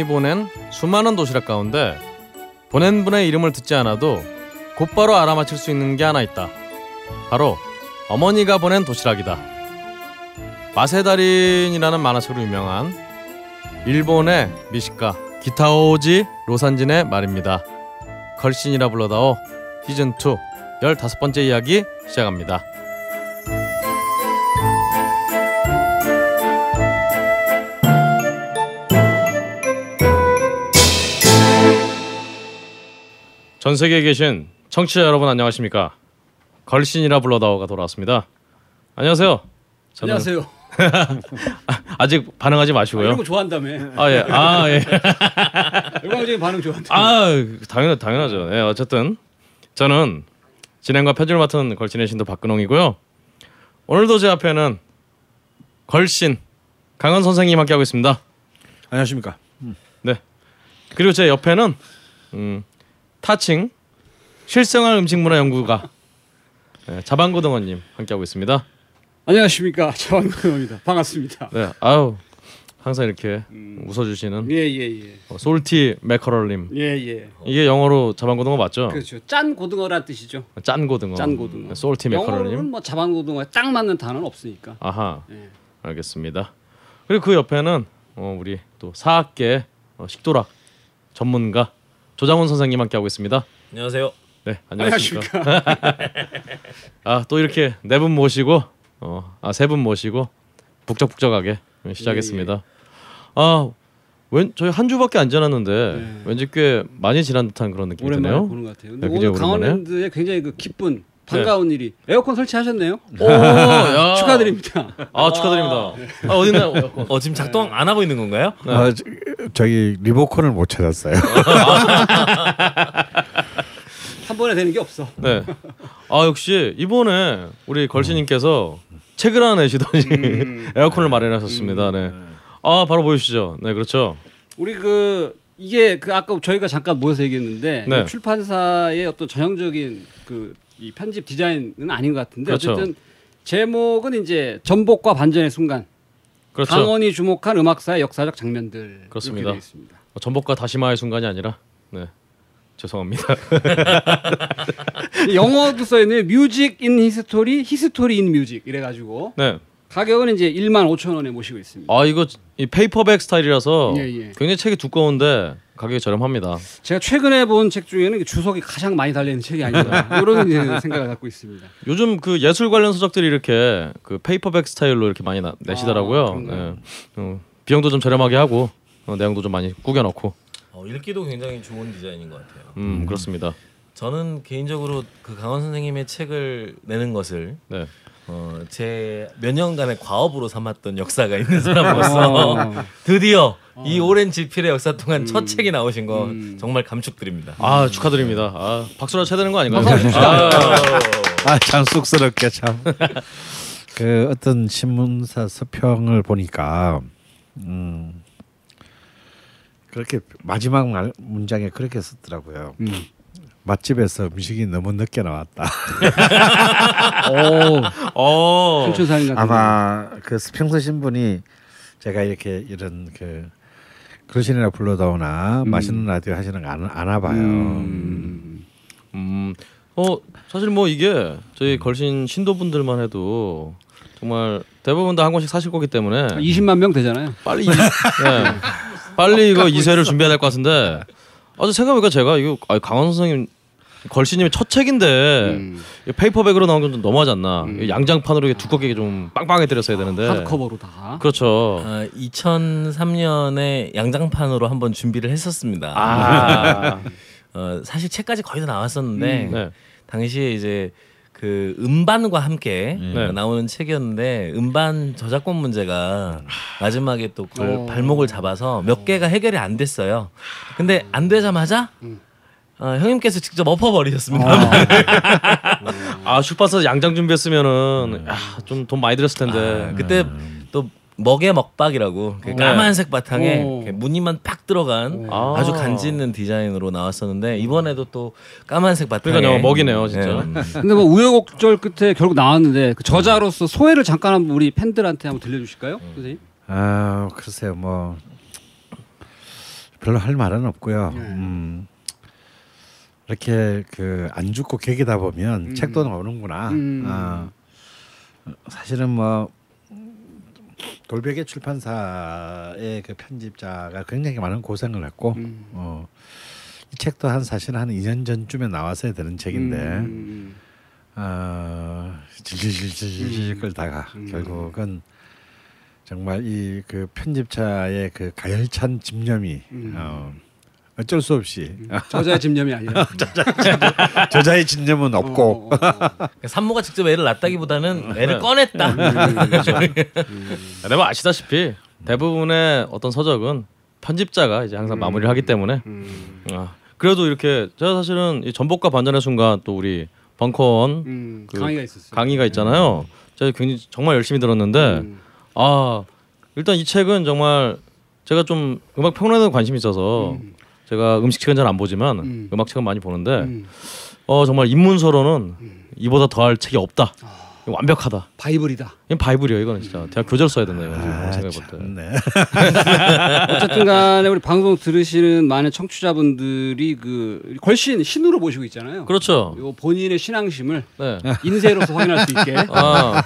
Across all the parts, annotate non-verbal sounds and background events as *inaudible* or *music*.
남이 보낸 수많은 도시락 가운데 보낸 분의 이름을 듣지 않아도 곧바로 알아맞힐 수 있는 게 하나 있다. 바로 어머니가 보낸 도시락이다. 맛의 달인이라는 만화책으로 유명한 일본의 미식가 기타오지 로산진의 말입니다. 걸신이라 불러다오 시즌 2 15번째 이야기 시작합니다. 전 세계에 계신 청취자 여러분 안녕하십니까? 걸신이라 불러다오가 돌아왔습니다. 안녕하세요. 저는 안녕하세요. *laughs* 아직 반응하지 아, 마시고요. 이런 거 좋아한다며. 아 예, 아 예, *laughs* 일방적인 반응 좋아한다. 아 당연 당연하죠. 예, 어쨌든 저는 진행과 편집을 맡은 걸신의 신도 박근홍이고요. 오늘도 제 앞에는 걸신 강원 선생님 함께 하고 있습니다. 안녕하십니까. 네. 그리고 제 옆에는 음, 타칭 실생활 음식 문화 연구가 네, 자방고등어님 함께하고 있습니다. 안녕하십니까 저한근호입니다. 반갑습니다. 네, 아유 항상 이렇게 웃어주시는 예예 예. 어, 솔티 매커럴님 예 예. 이게 영어로 자방고등어 맞죠? 그렇죠. 짠 고등어란 뜻이죠. 짠 고등어. 짠 고등어. 네, 솔티 영어로는 매커럴님. 뭐 자반 고등어에 딱 맞는 단어는 없으니까. 아하, 예. 알겠습니다. 그리고 그 옆에는 어, 우리 또 사학계 어, 식도락 전문가 조장훈 선생님 함께 하고 있습니다. 안녕하세요. 네, 안녕하십니까. 아, 또 이렇게 네 분 모시고 어, 아, 세 분 모시고 북적북적하게 시작했습니다. 아, 웬 저희 한 주밖에 안 지났는데 네. 왠지 꽤 많이 지난 듯한 그런 느낌이 오랜만에 드네요. 보는 것 같아요. 근데 네, 오늘 오랜만에. 강원랜드에 굉장히 그 기쁜 반가운 일이 에어컨 설치하셨네요. 오, 야. *laughs* 축하드립니다. 아, 축하드립니다. 아, 어딨나요? 에어컨? 어 지금 작동 안 하고 있는 건가요? 아, 저, 저기 리모컨을 못 찾았어요. 한 번에 되는 게 없어. 네. 아 역시 이번에 우리 걸신님께서 책을 하나 내시더니 음. *laughs* 에어컨을 마련하셨습니다. 네. 아 바로 보여주시죠. 네 그렇죠. 우리 그 이게 그 아까 저희가 잠깐 모여서 얘기했는데 네. 이 출판사의 어떤 전형적인 그 이 편집 디자인은 아닌 것 같은데 그렇죠. 어쨌든 제목은 이제 전복과 반전의 순간 그렇죠. 강헌이 주목한 음악사의 역사적 장면들 그렇습니다. 어, 전복과 다시마의 순간이 아니라 네 죄송합니다. 이 *laughs* 영어도 써 있는 Music in History, History in Music 이래 가지고 네. 가격은 이제 1만 5천 원에 모시고 있습니다. 아 이거 이 페이퍼백 스타일이라서 예, 예. 굉장히 책이 두꺼운데 가격이 저렴합니다. 제가 최근에 본 책 중에는 주석이 가장 많이 달려 있는 책이 아닌가 *laughs* 이런 생각을 갖고 있습니다. 요즘 그 예술 관련 서적들이 이렇게 그 페이퍼백 스타일로 이렇게 많이 나, 내시더라고요. 아? 네. 어, 비용도 좀 저렴하게 하고 어, 내용도 좀 많이 구겨 넣고 어, 읽기도 굉장히 좋은 디자인인 것 같아요. 음, 그렇습니다. 저는 개인적으로 그 강헌 선생님의 책을 내는 것을 네. 어, 제 몇 년간의 과업으로 삼았던 역사가 있는 사람으로서 어. *laughs* 드디어 이 오랜 지필의 역사 동안 음. 첫 책이 나오신 거 정말 감축드립니다. 아 축하드립니다. 아 박수라 쳐야 되는 거 아닌가요? 아, 아, 참 쑥스럽게 참. *laughs* 그 어떤 신문사 서평을 보니까 음. 그렇게 마지막 말, 문장에 그렇게 썼더라고요. 음. 맛집에서 음식이 너무 늦게 나왔다. *laughs* 오, 어. 청춘사님 같은 아마 그 평소 신분이 제가 이렇게 이런 그 그러시나 불러다오나 맛있는 라디오 하시는 거 안, 아나 봐요. 음. 음. 어 사실 뭐 이게 저희 걸신 신도분들만 해도 정말 대부분 다 한 권씩 사실 거기 때문에 20만 명 되잖아요. 빨리 이, 네. 빨리 *laughs* 이거 이세를 준비해야 될 것 같은데 아주 생각해보니까 제가 이거 아, 강원 선생님 걸신님의 첫 책인데 음. 페이퍼백으로 나온 건 좀 너무하지 않나 이거 양장판으로 이게 두껍게 좀 빵빵하게 때렸어야 되는데 하드커버로 다. 그렇죠 아, 2003년에 양장판으로 한번 준비를 했었습니다. 아 *laughs* 어, 사실 책까지 거의 다 나왔었는데 음. 네. 당시에 이제 그 음반과 함께 네. 나오는 책이었는데 음반 저작권 문제가 마지막에 또 그걸 어. 발목을 잡아서 몇 개가 해결이 안 됐어요. 근데 안 되자마자 어, 형님께서 직접 엎어버리셨습니다. 아 *laughs* 출판사 양장 준비했으면은 아, 좀돈 많이 들었을 텐데 아, 그때 또 먹의 먹박이라고 그 까만색 바탕에 오. 무늬만 팍 들어간 아. 아주 간지 있는 디자인으로 나왔었는데 이번에도 또 까만색 바탕에 그러니까요, 먹이네요, 진짜. 네. 근데 뭐 우여곡절 끝에 결국 나왔는데 그 저자로서 소회를 잠깐 한번 우리 팬들한테 한번 들려주실까요, 선생님? 아 글쎄요 뭐 별로 할 말은 없고요. 네. 음, 이렇게 그 안 죽고 개기다 보면 음. 책도 나오는구나. 음. 아, 사실은 뭐 돌베개 출판사의 그 편집자가 굉장히 많은 고생을 했고 음. 어, 이 책도 한 사실 한 2년 전쯤에 나왔어야 되는 책인데 음. 어, 질질질질질 끌다가 음. 결국은 정말 이 그 편집자의 그 가열찬 집념이 음. 어, 어쩔 수 없이 저자의 집념이 아니라 *laughs* 저자 의 집념은 없고 어, 어, 어. 그러니까 산모가 직접 애를 낳다기보다는 애를 꺼냈다. 네, 뭐 아시다시피 대부분의 어떤 서적은 편집자가 이제 항상 마무리를 하기 때문에 음. 아, 그래도 이렇게 제가 사실은 이 전복과 반전의 순간 또 우리 벙커원 음. 그 강의가 있었어요. 강의가 있잖아요. 제가 굉장히 정말 열심히 들었는데 음. 아 일단 이 책은 정말 제가 좀 음악 평론에 관심이 있어서 음. 제가 음식 책은 잘 안 보지만 음. 음. 악 책은 많이 보는데 음. 어 정말 입문서로는 이보다 더할 책이 없다. 아. 완벽하다. 바이블이다. 이건 바이블이에요. 이거는 진짜 대학 교재로 써야 된다. 이거 아, 생각해 볼 때. 참네. 어쨌든 간에 우리 방송 들으시는 많은 청취자분들이 그 걸신 신으로 보시고 있잖아요. 그렇죠. 요 본인의 신앙심을 네. 인쇄로서 확인할 수 있게. 아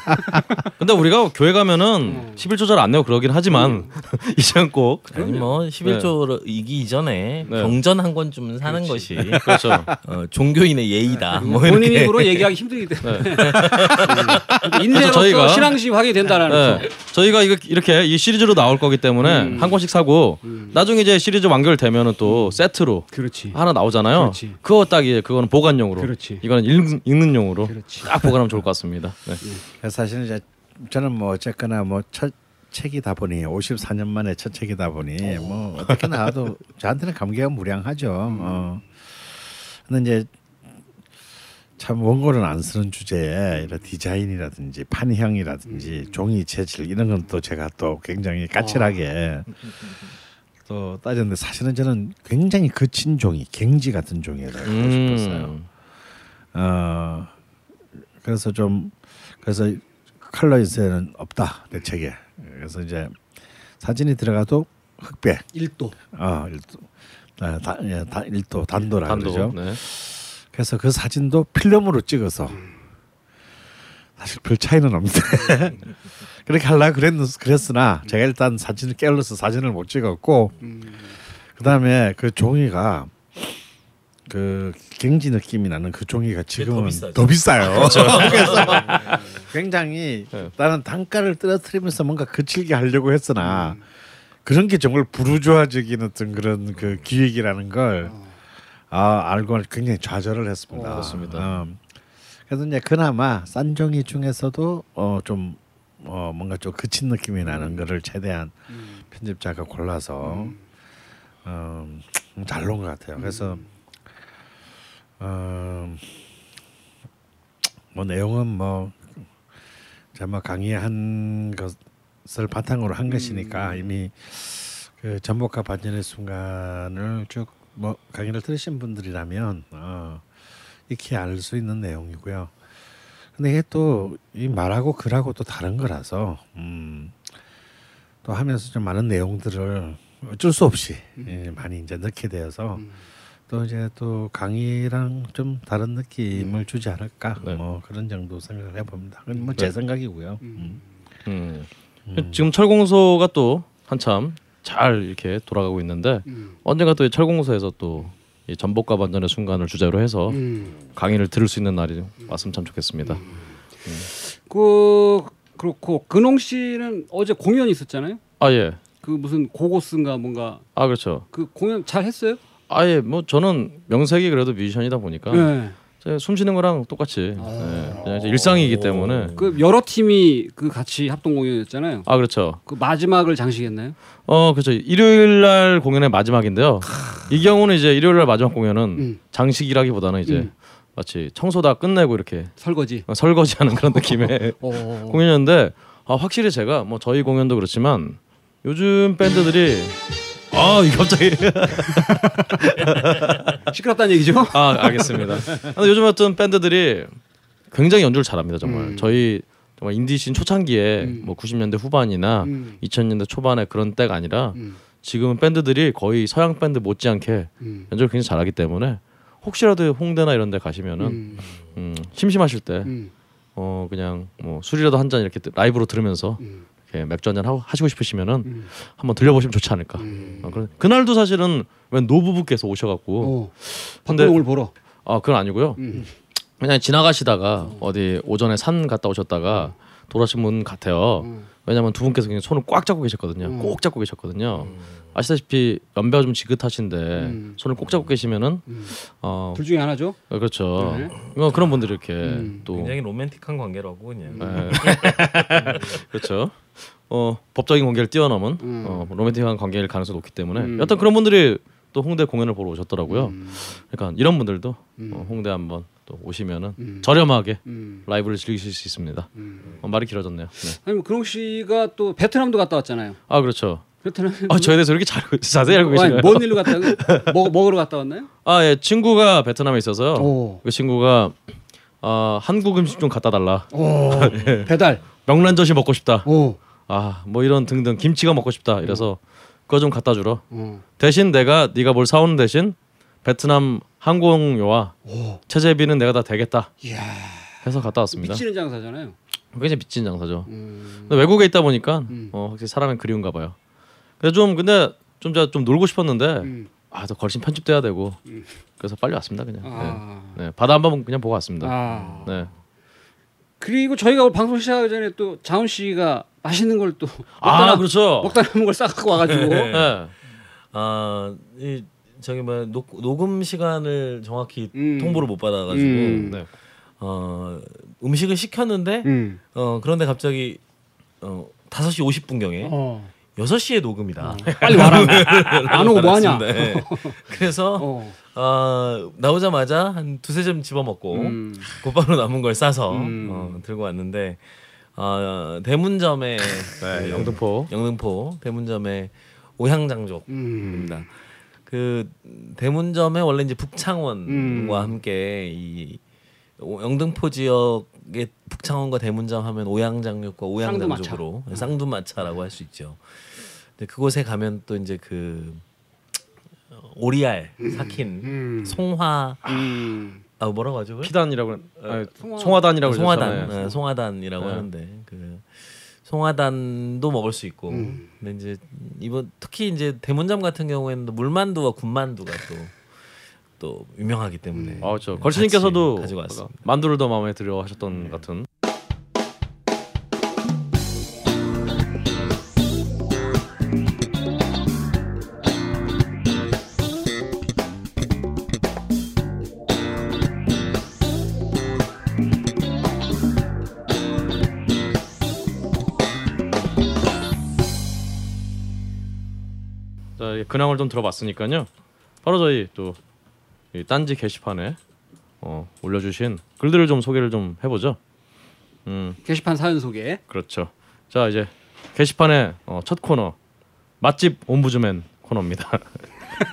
근데 우리가 교회 가면은 음. 11조 잘 안 내고 그러긴 하지만 *laughs* 이제는 꼭 아니 뭐 11조 이기 이전에 네. 경전 한 권쯤은 사는 것이 그렇죠. 어, 종교인의 예의다. 뭐 본인. 입으로 얘기하기 힘들기 때문에 네. 음. *laughs* *laughs* 인쇄로서 저희가- 신앙심 확인이 된다라는 네. 저희가 이거 이렇게 이 시리즈로 나올 거기 때문에 음. 한 권씩 사고 나중에 이제 시리즈 완결되면은 또 세트로 그렇지. 하나 나오잖아요. 그렇지. 그거 딱 이제 그거는 보관용으로. 그렇지. 이거는 읽는, 읽는 용으로 그렇지. 딱 보관하면 좋을 것 같습니다. 네. 그래서 사실은 이제 저는 뭐 어쨌거나 뭐 첫 책이다 보니 54년 만에 첫 책이다 보니 뭐 어떻게 나와도 *laughs* 저한테는 감개가 무량하죠. 어. 근데 이제 참 원고는 안 쓰는 주제에 이런 디자인이라든지 판형이라든지 종이 재질 이런 건 또 제가 또 굉장히 까칠하게 또 따졌는데 사실은 저는 굉장히 거친 종이 갱지 같은 종이를 하고 싶었어요. 음. 어 그래서 좀 그래서 컬러 인쇄는 없다 내 책에 그래서 이제 사진이 들어가도 흑백 일도. 어 일도 아, 다, 예, 다, 일도 단도라 단도. 그러죠 네. 그래서 그 사진도 필름으로 찍어서 사실 별 차이는 없는데 *laughs* 그렇게 하려 그랬 그랬으나 제가 일단 사진을 깨울러서 사진을 못 찍었고 그다음에 그 종이가 그 갱지 느낌이 나는 그 종이가 지금은 비싸죠. 더 비싸요. *laughs* 그래서 *laughs* 굉장히 네. 나는 단가를 떨어뜨리면서 뭔가 거칠게 하려고 했으나 그런 게 정말 부르주아적인 어떤 그런 그 기획이라는 걸 아, 알고 굉장히 좌절을 했습니다. 어, 그렇습니다. 어, 그래서 이제 그나마 싼 종이 중에서도 어, 좀 어, 뭔가 좀 거친 느낌이 나는 거를 최대한 편집자가 골라서 어, 잘 놓은 것 같아요. 그래서 어, 뭐 내용은 뭐 제가 뭐 강의한 것을 바탕으로 한 것이니까 이미 그 전복과 반전의 순간을 쭉 뭐 강의를 들으신 분들이라면 어, 익히 알 수 있는 내용이고요. 근데 이게 또 이 말하고 글하고 또 다른 거라서 음, 또 하면서 좀 많은 내용들을 어쩔 수 없이 예, 많이 이제 넣게 되어서 또 이제 또 강의랑 좀 다른 느낌을 주지 않을까 네. 뭐 그런 정도 생각을 해봅니다. 그건 뭐제 네. 생각이고요. 음. 음. 지금 철공소가 또 한참 잘 이렇게 돌아가고 있는데 음. 언젠가 또이 철공소에서 또 이 전복과 반전의 순간을 주제로 해서 음. 강의를 들을 수 있는 날이 왔으면 참 좋겠습니다. 그 그렇고 근홍 씨는 어제 공연 있었잖아요. 아 예. 그 무슨 고고스인가 뭔가 아 그렇죠. 그 공연 잘 했어요? 아예 뭐 저는 명색이 그래도 뮤지션이다 보니까 네. 숨 쉬는 거랑 똑같이 네, 그냥 이제 일상이기 때문에 그 여러 팀이 그 같이 합동 공연이었잖아요. 아 그렇죠. 그 마지막을 장식했나요? 어 그렇죠. 일요일 날 공연의 마지막인데요. 이 경우는 이제 일요일 날 마지막 공연은 음. 장식이라기보다는 이제 음. 마치 청소 다 끝내고 이렇게 설거지. 어, 설거지하는 그런 느낌의 *laughs* 어. 공연이었는데 아, 확실히 제가 뭐 저희 공연도 그렇지만 요즘 밴드들이 아 갑자기 *laughs* 시끄럽다는 얘기죠? 아 알겠습니다. 근데 요즘 어떤 밴드들이 굉장히 연주를 잘합니다 정말. 음. 저희 정말 인디 씬 초창기에 음. 뭐 90년대 후반이나 음. 2000년대 초반에 그런 때가 아니라 음. 지금은 밴드들이 거의 서양 밴드 못지않게 음. 연주를 굉장히 잘하기 때문에 혹시라도 홍대나 이런 데 가시면은 음. 음, 심심하실 때 음. 어 그냥 뭐 술이라도 한 잔 이렇게 라이브로 들으면서 음. 이렇게 맥주 한잔 하고 하시고 싶으시면은 음. 한번 들려보시면 좋지 않을까. 음. 어, 그런 그날도 사실은 웬 노부부께서 오셔갖고 어. 박근홍을 보러. 아 그건 아니고요. 음. 그냥 지나가시다가 어디 오전에 산 갔다 오셨다가 돌아오신 분 같아요. 음. 왜냐면 두 분께서 그냥 손을 꽉 잡고 계셨거든요. 음. 꼭 잡고 계셨거든요. 아시다시피 연배가 좀 지긋하신데 음. 손을 꼭 잡고 계시면은 음. 어둘 중에 하나죠. 어, 그렇죠. 네. 어, 그런 분들이 이렇게 음. 또 굉장히 로맨틱한 관계라고 그냥. 예. *laughs* 그렇죠. 어 법적인 관계를 뛰어넘은 음. 어, 로맨틱한 관계일 가능성이 높기 때문에 음. 여튼 그런 분들이 또 홍대 공연을 보러 오셨더라고요. 음. 그러니까 이런 분들도 음. 어, 홍대 한번 또 오시면은 음. 저렴하게 음. 라이브를 즐기실 수 있습니다. 음. 어, 말이 길어졌네요. 네. 아니 뭐 근홍 씨가 또 베트남도 갔다 왔잖아요. 아 그렇죠. 베트남. 아 저에 대해서 이렇게 잘 자세히 알고 계시나요? 뭔 일로 갔다 먹 먹으러 갔다 왔나요? *laughs* 아 예, 친구가 베트남에 있어서 오. 그 친구가 아 한국 음식 좀 갖다 달라. 오. *laughs* 배달. 명란젓이 먹고 싶다. 오. 아 뭐 이런 등등 김치가 먹고 싶다. 이래서 그거 좀 갖다 주러. 어. 대신 내가 네가 뭘 사오는 대신 베트남 항공료와 오. 체제비는 내가 다 대겠다. 이야. 해서 갔다 왔습니다. 미치는 장사잖아요. 굉장히 미친 장사죠. 음. 근데 외국에 있다 보니까 음. 어, 확실히 사람은 그리운가 봐요. 그래서 좀 근데 좀 제가 좀 놀고 싶었는데 음. 아또 걸신 편집돼야 되고 음. 그래서 빨리 왔습니다 그냥. 아. 네. 네. 바다 한번 그냥 보고 왔습니다. 아. 네. 그리고 저희가 방송 시작하기 전에 또 자훈 씨가 맛있는 걸또아 먹다, 그렇죠. 먹다 남은 걸 싸갖고 와가지고 네. 아, 이 저기 뭐 녹, 녹음 시간을 정확히 음. 통보를 못 받아가지고 음. 네. 어 음식을 시켰는데 음. 어 그런데 갑자기 어 5시 50분 경에 어. 6시에 녹음이다. 빨리 와라. *laughs* 안 오고 뭐 하냐? 네. 그래서 어. 어, 나오자마자 한 두세 점 집어 먹고 음. 곧바로 남은 걸 싸서 음. 어, 들고 왔는데 어, 대문점에 *laughs* 네, 영등포. 영등포 대문점에 오향장족 음. 입니다. 그 대문점에 원래 이제 북창원과 음. 함께 이 오- 영등포 지역의 북창원과 대문점 하면 오양장육과 오양장족으로 쌍두마차라고 할 수 있죠. 근데 그곳에 가면 또 이제 그 어, 오리알 삭힌 음. 송화 음. 아 뭐라고 하죠? 그걸? 피단이라고 아니, 송화- 송화단 이라고 송화단. 네, 송화단이라고 네. 하는데 그 송화단도 먹을 수 있고. 음. 근데 이제 이번 특히 이제 대문점 같은 경우에는 또 물만두와 군만두가 또 또 유명하기 때문에. 아 그렇죠. 걸신님께서도 같이 가지고 왔습니다. 만두를 더 마음에 들어 하셨던 것 같은. 근황을 좀 들어봤으니까요. 바로 저희 또이 딴지 게시판에 어, 올려주신 글들을 좀 소개를 좀 해보죠. 음, 게시판 사연 소개. 그렇죠. 자 이제 게시판의 어, 첫 코너 맛집 옴부즈맨 코너입니다.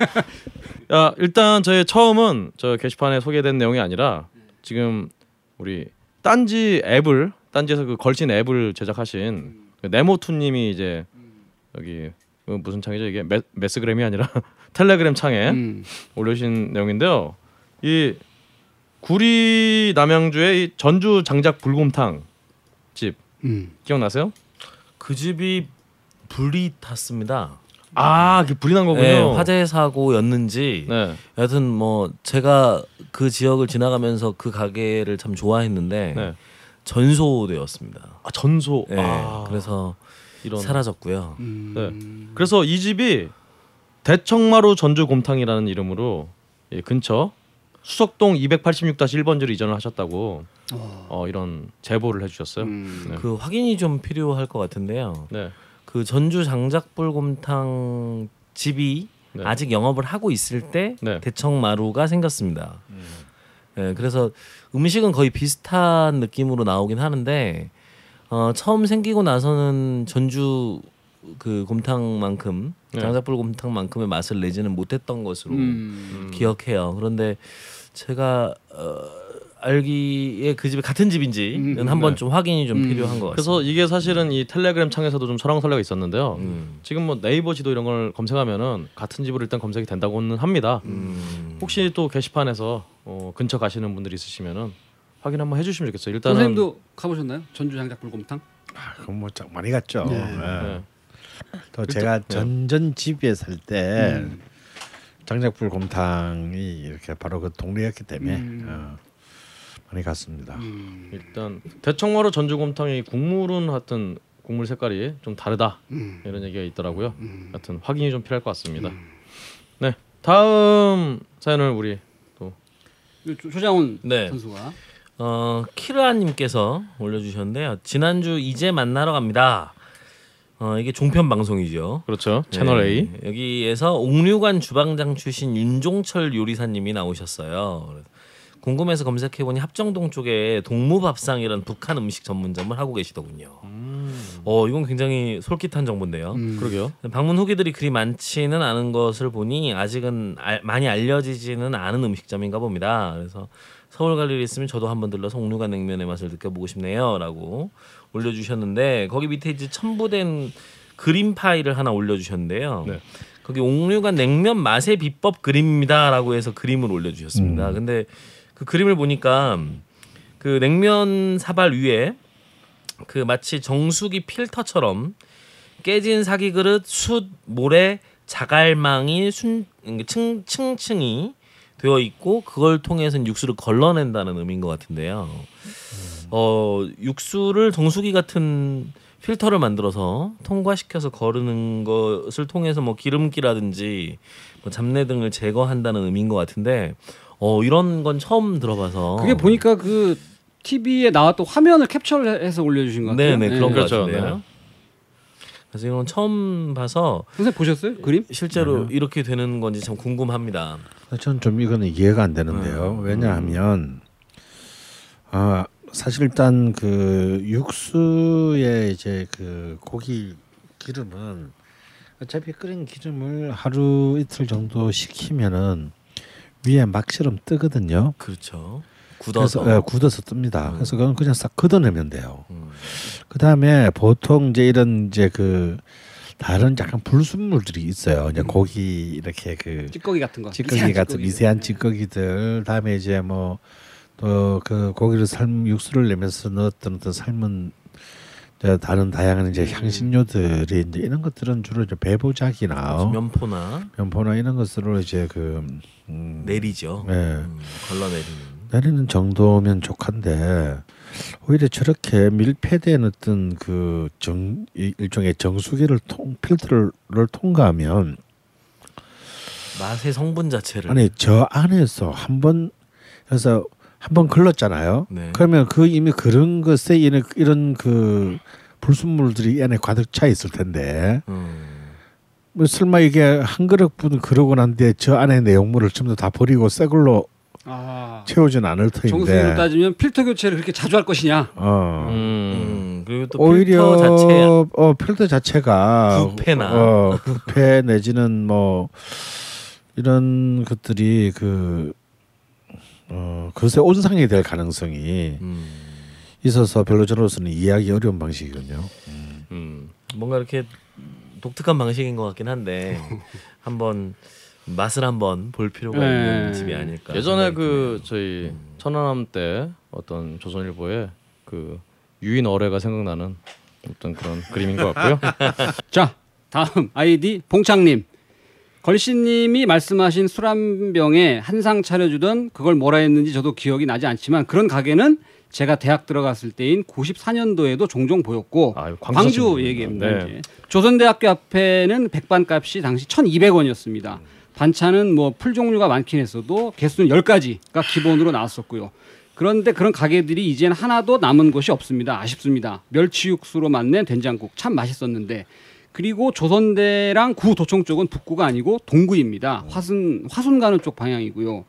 *laughs* 야, 일단 저희 처음은 저 게시판에 소개된 내용이 아니라 지금 우리 딴지 앱을 딴지에서 그 걸친 앱을 제작하신 그 네모투님이 이제 여기 그 무슨 창이죠 이게 메, 메스그램이 아니라 *laughs* 텔레그램 창에 음. 올려주신 내용인데요. 이 구리 남양주의 이 전주 장작 불곰탕 집 음. 기억나세요? 그 집이 불이 탔습니다. 아, 그 불이 난 거군요. 네, 화재 사고였는지 네, 여하튼 뭐 제가 그 지역을 지나가면서 그 가게를 참 좋아했는데 네. 전소되었습니다. 아 전소. 네, 아, 그래서 이런. 사라졌고요. 음. 그래서 이 집이 대청마루 전주 곰탕이라는 이름으로 이 근처 수석동 286-1번지로 이전을 하셨다고 어. 어, 이런 제보를 해주셨어요. 음. 네. 그 확인이 좀 필요할 것 같은데요. 네, 그 전주 장작불곰탕 집이 네. 아직 영업을 하고 있을 때 네. 대청마루가 생겼습니다. 네, 그래서 음식은 거의 비슷한 느낌으로 나오긴 하는데 어, 처음 생기고 나서는 전주 그 곰탕만큼 네. 장작불 곰탕만큼의 맛을 내지는 못했던 것으로 음. 기억해요. 그런데 제가 어, 알기에 그 집이 같은 집인지는 음, 한번 네. 좀 확인이 좀 음. 필요한 것 같습니다. 그래서 이게 사실은 이 텔레그램 창에서도 좀 설왕설래가 있었는데요. 음. 지금 뭐 네이버 지도 이런 걸 검색하면은 같은 집으로 일단 검색이 된다고는 합니다. 음. 혹시 또 게시판에서 어, 근처 가시는 분들이 있으시면은 확인 한번 해주시면 좋겠어요. 일단은 선생님도 가보셨나요? 전주 장작 불곰탕? 아, 그건 뭐참 많이 갔죠. 네. 예. 네. 또 제가 네. 전전 집에 살때 음. 장작불 곰탕이 이렇게 바로 그 동네였기 때문에 음. 어, 많이 갔습니다. 음. 일단 대청마루 전주 곰탕이 국물은 하여튼 국물 색깔이 좀 다르다 음. 이런 얘기가 있더라고요. 음. 하여튼 확인이 좀 필요할 것 같습니다. 네 다음 사연을 우리 또 조- 조장훈 네. 선수가 어, 키라님께서 올려주셨는데요. 지난주 이제 만나러 갑니다. 어, 이게 종편 방송이죠. 그렇죠 채널 네, A 여기에서 옥류관 주방장 출신 윤종철 요리사님이 나오셨어요. 궁금해서 검색해보니 합정동 쪽에 동무밥상이라는 북한 음식 전문점을 하고 계시더군요. 어 이건 굉장히 솔깃한 정보인데요. 음. 그러게요. 방문 후기들이 그리 많지는 않은 것을 보니 아직은 알- 많이 알려지지는 않은 음식점인가 봅니다. 그래서 서울 갈 일이 있으면 저도 한번 들러서 옥류관 냉면의 맛을 느껴보고 싶네요라고 올려주셨는데 거기 밑에 이제 첨부된 그림 파일을 하나 올려주셨는데요. 네. 거기 옥류관 냉면 맛의 비법 그림입니다라고 해서 그림을 올려주셨습니다. 음. 근데 그 그림을 보니까 그 냉면 사발 위에 그 마치 정수기 필터처럼 깨진 사기 그릇, 숯, 모래, 자갈망이 순 층, 층층이 되어 있고 그걸 통해서 육수를 걸러낸다는 의미인 것 같은데요. 어 육수를 정수기 같은 필터를 만들어서 통과시켜서 거르는 것을 통해서 뭐 기름기라든지 뭐 잡내 등을 제거한다는 의미인 것 같은데 어 이런 건 처음 들어봐서 그게 보니까 그 TV에 나왔던 화면을 캡처를 해서 올려주신 것 같아요. 네네 그런 그렇죠. 것 같은데요. 네. 그래서 이건 처음 봐서 선생님 보셨어요? 그림? 실제로 이렇게 되는 건지 참 궁금합니다. 저는 좀 이거는 이해가 안 되는데요. 음. 왜냐하면 아 사실 일단 그 육수에 이제 그 고기 기름은 어차피 끓인 기름을 하루 이틀 정도 식히면은 위에 막처럼 뜨거든요. 그렇죠. 그래서 굳어서 예, 굳어서 뜹니다. 음. 그래서 그건 그냥 싹 걷어내면 돼요. 음. 그 다음에 보통 이제 이런 이제 그 다른 약간 불순물들이 있어요. 이제 고기 이렇게 그 찌꺼기 같은 거. 찌꺼기 미세한 같은. 미세한 찌꺼기들 다음에 이제 뭐 또 그 고기를 삶 육수를 내면서 넣었던 어떤 삶은 이제 다른 다양한 이제 향신료들이 이제 이런 것들은 주로 이제 배보작이나 면포나 면포나 이런 것으로 이제 그 음, 내리죠. 네. 음, 걸러내리는. 내리는 정도면 족한데 오히려 저렇게 밀폐된 어떤 그 정 일종의 정수기를 통 필터를 통과하면 맛의 성분 자체를 아니 저 안에서 한번 그래서 한번 걸렀잖아요. 네. 그러면 그 이미 그런 것에 이런 이런 그 불순물들이 이 안에 가득 차 있을 텐데 음. 뭐 설마 이게 한 그릇분 그러고 난데 저 안에 내용물을 전부 다 버리고 새 걸로 아. 채우진 않을 터인데 따지면 필터 교체를 그렇게 자주 할 것이냐? 어. 음. 음. 그리고 또 오히려 필터 자체 어 필터 자체가 부패나. 어, 부패 내지는 뭐 이런 것들이 그 어, 그것에 온상이 될 가능성이 음. 있어서 별로 저로서는 이해하기 어려운 방식이군요. 음. 뭔가 이렇게 독특한 방식인 것 같긴 한데 *laughs* 한번 맛을 한번 볼 필요가 네. 있는 집이 아닐까. 예전에 그 드네요. 저희 천안함 때 어떤 조선일보에 그 유인 어뢰가 생각나는 어떤 그런 그림인 것 같고요. *laughs* 자, 다음 아이디 봉창님. 걸신님이 말씀하신 술 한 병에 한상 차려주던 그걸 뭐라 했는지 저도 기억이 나지 않지만 그런 가게는 제가 대학 들어갔을 때인 94년도에도 종종 보였고 아, 광주 광주. 얘기입니다. 네. 조선대학교 앞에는 백반값이 당시 1,200원이었습니다. 반찬은 뭐 풀 종류가 많긴 했어도 개수는 10가지가 기본으로 나왔었고요. 그런데 그런 가게들이 이젠 하나도 남은 곳이 없습니다. 아쉽습니다. 멸치 육수로 만든 된장국 참 맛있었는데 그리고 조선대랑 구 도청 쪽은 북구가 아니고 동구입니다. 화순 화순 가는 쪽 방향이고요.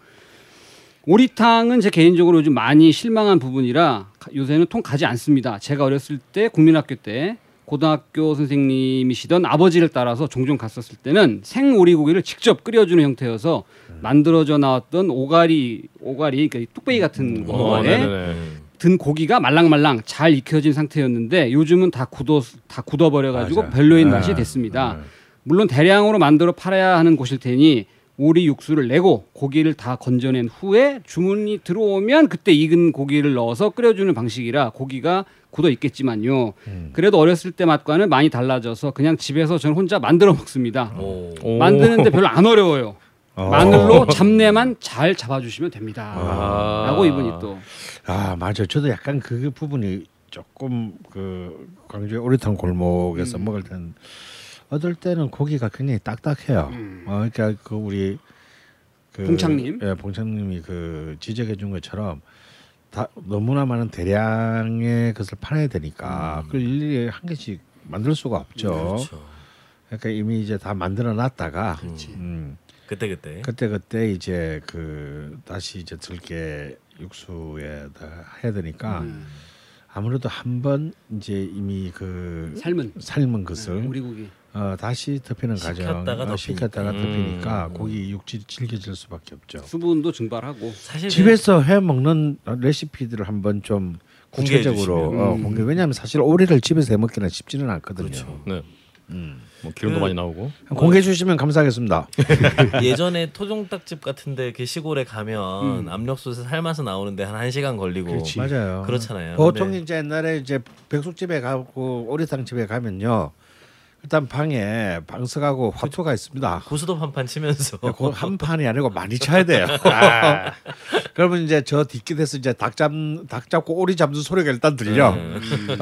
오리탕은 제 개인적으로 요즘 많이 실망한 부분이라 가- 요새는 통 가지 않습니다. 제가 어렸을 때 국민학교 때 고등학교 선생님이시던 아버지를 따라서 종종 갔었을 때는 생 오리고기를 직접 끓여주는 형태여서 만들어져 나왔던 오가리 오가리 그러니까 뚝배기 같은 어, 거 안에 네네네. 든 고기가 말랑말랑 잘 익혀진 상태였는데 요즘은 다 굳어 다 굳어버려 가지고. 별로인 아, 맛이 됐습니다. 아. 물론 대량으로 만들어 팔아야 하는 곳일 테니 오리 육수를 내고 고기를 다 건져낸 후에 주문이 들어오면 그때 익은 고기를 넣어서 끓여주는 방식이라 고기가 굳어 있겠지만요. 음. 그래도 어렸을 때 맛과는 많이 달라져서 그냥 집에서 저는 혼자 만들어 먹습니다. 오. 오. 만드는데 별로 안 어려워요. 어. 마늘로 잡내만 잘 잡아주시면 됩니다. 아. 라고 이분이 또 아 맞아. 저도 약간 그 부분이 조금 그 광주의 오리탕 골목에서 음. 먹을 때는 어떨 때는 고기가 굉장히 딱딱해요. 어, 그러니까 그 우리 그 봉창님? 예, 봉창님이 그 지적해 준 것처럼 다 너무나 많은 대량의 것을 팔아야 되니까 그걸 일일이 한 개씩 만들 수가 없죠. 그렇죠. 그러니까 이미 이제 다 만들어 놨다가 그렇지. 음, 그때 그때. 그때 그때 이제 그 다시 이제 들깨 육수에다 해야 되니까 음. 아무래도 한 번 이제 이미 그 삶은 삶은 것을 오리고기. 어, 다시 덮이는 과정 식혔다가 어, 덮이니까. 식혔다가 덮이니까 음. 고기 육질이 질겨질 수밖에 없죠. 수분도 증발하고 사실 집에서 해 먹는 레시피들을 한번 좀 구체적으로. 어, 음. 공개. 왜냐하면 사실 오리를 집에서 해 먹기는 쉽지는 않거든요. 그렇죠. 네. 음. 뭐 기름도 그- 많이 나오고. 공개해 주시면 감사하겠습니다. *laughs* 예전에 토종닭집 같은데 이렇게 시골에 가면 음. 압력솥에 삶아서 나오는데 한 1 시간 걸리고 맞아요. 그렇잖아요. 보통 근데 이제 옛날에 이제 백숙집에 가고 오리탕 집에 가면요. 일단 방에 방석하고 화투가 있습니다. 고수도 판판 치면서 그한 판이 아니고 많이 쳐야 돼요. *laughs* 그러면 이제 저 뒷길에서 이제 닭 잡, 닭 잡고 오리 잡는 소리가 일단 들려. 음. *laughs*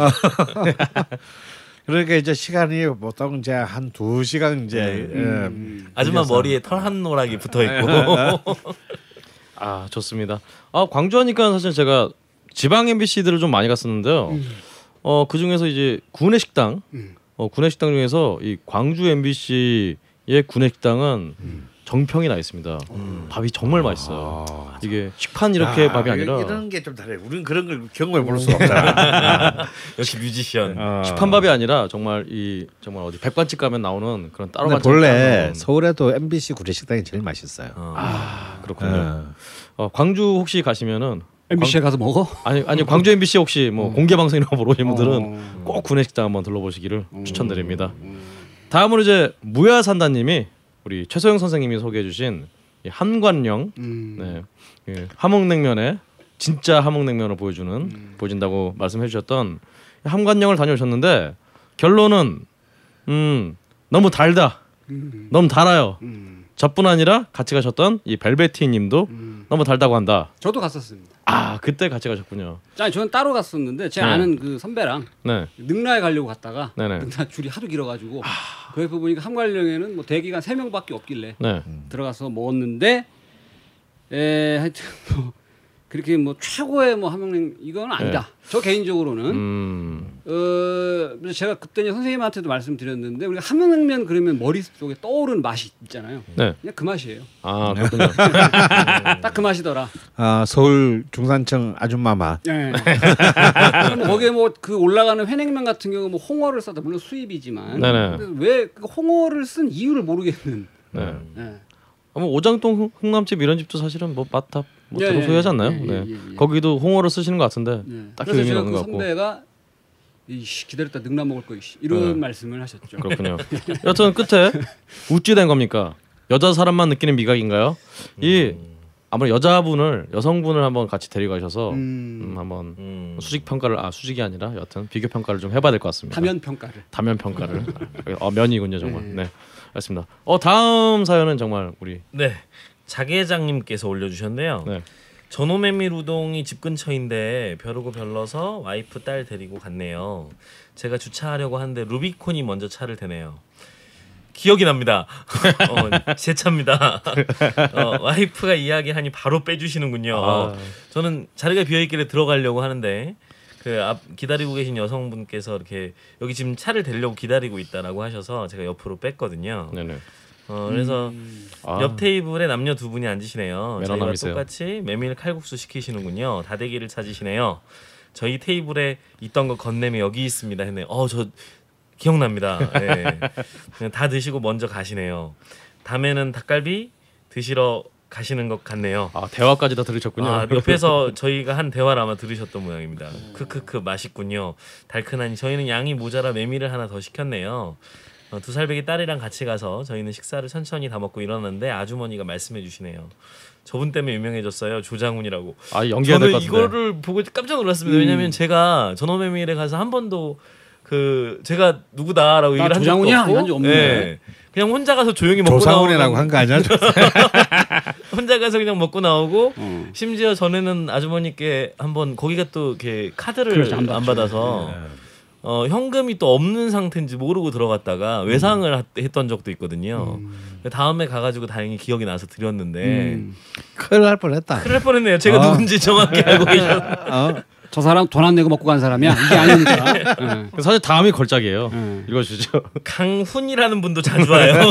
그러니까 이제 시간이 보통 이제 한 두 시간 이제 음. 예, 아줌마. 머리에 털 한 노락이 붙어 있고 *laughs* 아 좋습니다. 아 광주 하니까 사실 제가 지방 MBC들을 좀 많이 갔었는데요. 어그 중에서 이제 구내 식당, 음. 어 구내 식당 중에서 이 광주 MBC의 구내 식당은 정평이 나 있습니다. 밥이 정말 맛있어요. 아. 이게 식판 이렇게 아, 밥이 아니라 이런 게좀 다르요. 우리는 그런 걸 경험해 볼 수가 없잖아. *laughs* 역시 뮤지션. 어. 식판 밥이 아니라 정말 이 정말 어디 백반집 가면 나오는 그런 따로 본래 따로 서울에도 MBC 구례식당이 제일 맛있어요. 어. 아 그렇군요. 어. 어, 광주 혹시 가시면은 MBC에 가서 먹어? 아니 아니 광주 MBC 혹시 뭐 공개 방송이나 보러 오신 분들은 어. 꼭 구내 식당 한번 들러보시기를 추천드립니다. 음. 다음으로 이제 무야산다님이 우리 최소영 선생님이 소개해주신 이 한관령 음. 네, 예, 함흥냉면의 진짜 함흥냉면을 보여주는 음. 보여준다고 말씀해주셨던 한관령을 다녀오셨는데 결론은 음 너무 달다, 음. 너무 달아요. 음. 저뿐 아니라 같이 가셨던 이 벨베티님도 음. 너무 달다고 한다. 저도 갔었습니다. 아 그때 같이 가셨군요. 아니 저는 따로 갔었는데 제 네. 아는 그 선배랑 네, 능라에 가려고 갔다가 네네. 능라 줄이 하도 길어가지고 그 옆에 보니까 한관령에는 뭐 대기가 세 명밖에 없길래 네. 들어가서 먹었는데 에 하여튼 뭐 그렇게 뭐 최고의 뭐 함흥냉 이건 아니다. 저 개인적으로는 음, 어 제가 그때 선생님한테도 말씀드렸는데 우리가 함흥냉면 그러면 머릿속에 떠오르는 맛이 있잖아요. 네. 그냥 그 맛이에요. 아 그렇군요. *laughs* 딱 그 맛이더라. 아, 서울 중산청 아줌마 맛. 예. 그럼 거기에 뭐 그 올라가는 회냉면 같은 경우 뭐 홍어를 써다 물론 수입이지만 네네. 근데 왜그 홍어를 쓴 이유를 모르겠는. 네. 예. 아, 뭐 오장동 흥- 흥남집 이런 집도 사실은 뭐 맛다 뭐 예, 들어 예, 소유하지 않나요? 예, 예, 네. 예, 예. 거기도 홍어를 쓰시는 것 같은데 예. 딱히 그래서 의미는 제가 없는 그것 같고. 선배가 이씨 기다렸다 능란 먹을 거 이씨 이런 네. 말씀을 하셨죠. 그렇군요. *laughs* 여튼 끝에 우찌된 겁니까? 여자 사람만 느끼는 미각인가요? 이 아무래도 여자분을 여성분을 한번 같이 데려가셔서 음, 음, 한번 음. 수직 평가를 아 수직이 아니라 여튼 비교 평가를 좀 해봐야 될 것 같습니다. 다면 평가를. 다면 평가를 *laughs* 어 면이군요 정말. 네, 알겠습니다. 어 다음 사연은 정말 우리 네. 자계장님께서 올려주셨네요. 네. 전호메밀 우동이 집 근처인데 벼르고 별러서 와이프 딸 데리고 갔네요. 제가 주차하려고 하는데 루비콘이 먼저 차를 대네요. 기억이 납니다. *laughs* 어, 제 차입니다. *laughs* 어, 와이프가 이야기하니 바로 빼주시는군요. 아. 저는 자리가 비어 있길래 들어가려고 하는데 그 앞 기다리고 계신 여성분께서 이렇게 여기 지금 차를 대려고 기다리고 있다라고 하셔서 제가 옆으로 뺐거든요. 네네. 어, 그래서 아, 옆 테이블에 남녀 두 분이 앉으시네요. 저희와 매너남이세요. 똑같이 메밀 칼국수 시키시는군요. 다대기를 찾으시네요. 저희 테이블에 있던 거 건네면 여기 있습니다 했네요. 어, 저 기억납니다. 예. *laughs* 그냥 다 드시고 먼저 가시네요. 다음에는 닭갈비 드시러 가시는 것 같네요. 아 대화까지 다 들으셨군요. 아, 옆에서 저희가 한 대화를 아마 들으셨던 모양입니다. 크크크 맛있군요. 달큰하니 저희는 양이 모자라 메밀을 하나 더 시켰네요. 어, 두 살배기 딸이랑 같이 가서 저희는 식사를 천천히 다 먹고 일어났는데 아주머니가 말씀해 주시네요. 저분 때문에 유명해졌어요. 조장훈이라고. 아 연기해야 될 저는 것 같은데. 이거를 보고 깜짝 놀랐습니다. 왜냐하면 제가 전어메밀에 가서 한 번도 그 제가 누구다라고 나 얘기를 한 적도 조장훈이야? 없고, 이런 적 없는데. 예. 그냥 혼자 가서 조용히 먹고 조상훈이라고 한 거 아니야? *laughs* 혼자 가서 그냥 먹고 나오고 어. 심지어 전에는 아주머니께 한번 거기가 또 이렇게 카드를 그렇죠, 안. 받아서 어, 현금이 또 없는 상태인지 모르고 들어갔다가 외상을 하- 했던 적도 있거든요. 다음에 가가지고 다행히 기억이 나서 드렸는데 음. 큰일 날 뻔했다. 큰일 날 뻔했네요. 제가 어. 누군지 정확히 알고 계셨. 어? 저 사람 돈 안 내고 먹고 간 사람이야. 이게 아니니까. 예. *laughs* 사실 다음이 걸작이에요. 예. 읽어주죠. 강훈이라는 분도 자주 와요. *laughs*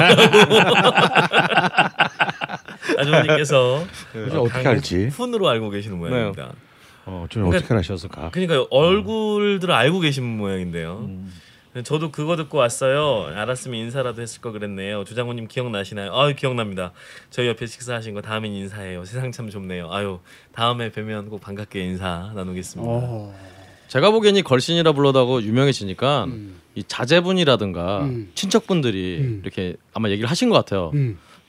아주머니께서 네. 어떻게 알지? 훈으로 알고 계시는 모양입니다. 어, 좀 그러니까- 어떻게 하셨을까? 그러니까 얼굴들을 알고 계신 모양인데요. 음. 저도 그거 듣고 왔어요. 알았으면 인사라도 했을 거 그랬네요. 주장훈님 기억나시나요? 아유 기억납니다. 저희 옆에 식사하신 거 다음엔 인사해요. 세상 참 좁네요. 아유 다음에 뵈면 꼭 반갑게 인사 나누겠습니다. 어. 제가 보기엔 이 걸신이라 불러다고 유명해지니까 음. 이 자제분이라든가 음. 친척분들이 음. 이렇게 아마 얘기를 하신 것 같아요.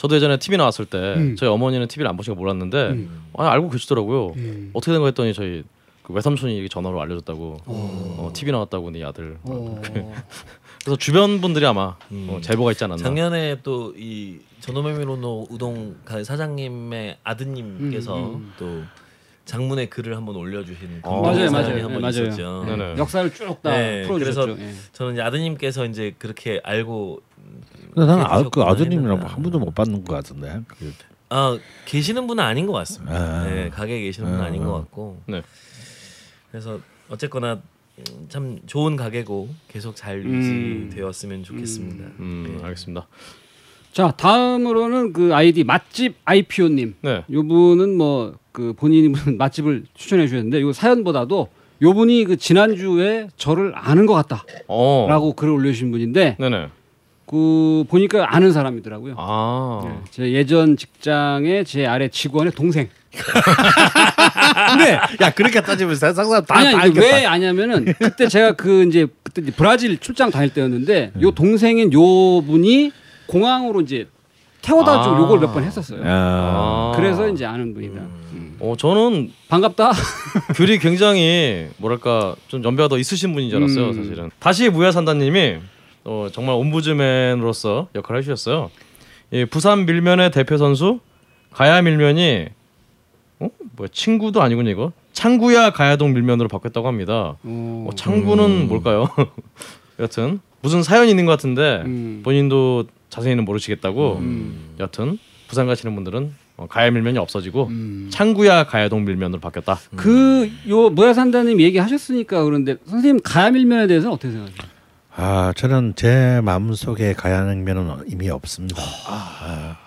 음. 저도 예전에 TV 나왔을 때 음. 저희 어머니는 TV를 안 보시고 몰랐는데 음. 아, 알고 계시더라고요. 음. 어떻게 된 거 했더니 저희 그 외삼촌이 전화로 알려줬다고 어, TV 나왔다고 네 아들. 어. *laughs* 그래서 주변 분들이 아마 음. 어, 제보가 있지 않았나. 작년에 또이 전호메밀로노 우동 가- 사장님의 아드님께서 음, 음. 또 장문의 글을 한번 올려주신 어. 맞아요, 맞아요. 한번 네, 맞아요. 있었죠. 네 네. 역사를 쭉다 네, 풀어주셨죠. 그래서 예. 저는 이제 아드님께서 이제 그렇게 알고 근데 나는 아, 그 아드님이랑. 한 번도 못 받는 것 같은데. 그, 아 계시는 분은 아닌 것 같습니다. 아. 네, 가게에 계시는 분은 아, 아닌 아. 것 같고. 네. 그래서 어쨌거나 음, 참 좋은 가게고 계속 잘 음. 유지되었으면 좋겠습니다. 음, 네. 알겠습니다. 자 다음으로는 그 아이디 맛집 IPO님. 네. 요 분은 뭐 그 본인이 무슨 *laughs* 맛집을 추천해 주셨는데 요 사연보다도 요 분이 그 지난 주에 저를 아는 것 같다라고 어. 글을 올려주신 분인데 네네. 그 보니까 아는 사람이더라고요. 아. 네, 제 예전 직장의 제 아래 직원의 동생. 근데 *laughs* 야 그렇게 따지면 세상 사람 다, 아니 다 아니, 왜. 아냐면은 그때 제가 그 이제 그때 이제 브라질 출장 다닐 때였는데 음. 요 동생인 요 분이 공항으로 이제 태워다 준 아. 요걸 몇 번 했었어요. 아. 그래서 이제 아는 분이다. 음. 어 저는 반갑다. 글이 굉장히 뭐랄까 좀 연배가 더 있으신 분인 줄 알았어요 음. 사실은 다시 무야 산다님이 어, 정말 옴부즈맨으로서 역할을 해주셨어요 이 부산 밀면의 대표 선수 가야 밀면이 어? 뭐야 친구도 아니군요 이거 창구야 가야동 밀면으로 바뀌었다고 합니다 어, 어, 창구는 뭘까요 *laughs* 여튼 무슨 사연이 있는 것 같은데 음. 본인도 자세히는 모르시겠다고 음. 여튼 부산 가시는 분들은 어, 가야 밀면이 없어지고 음. 창구야 가야동 밀면으로 바뀌었다 그 요 모야 산다님 얘기하셨으니까 그런데 선생님 가야 밀면에 대해서는 어떻게 생각하세요? 아 저는 제 마음 속에 가야냉면은 이미 없습니다. 아.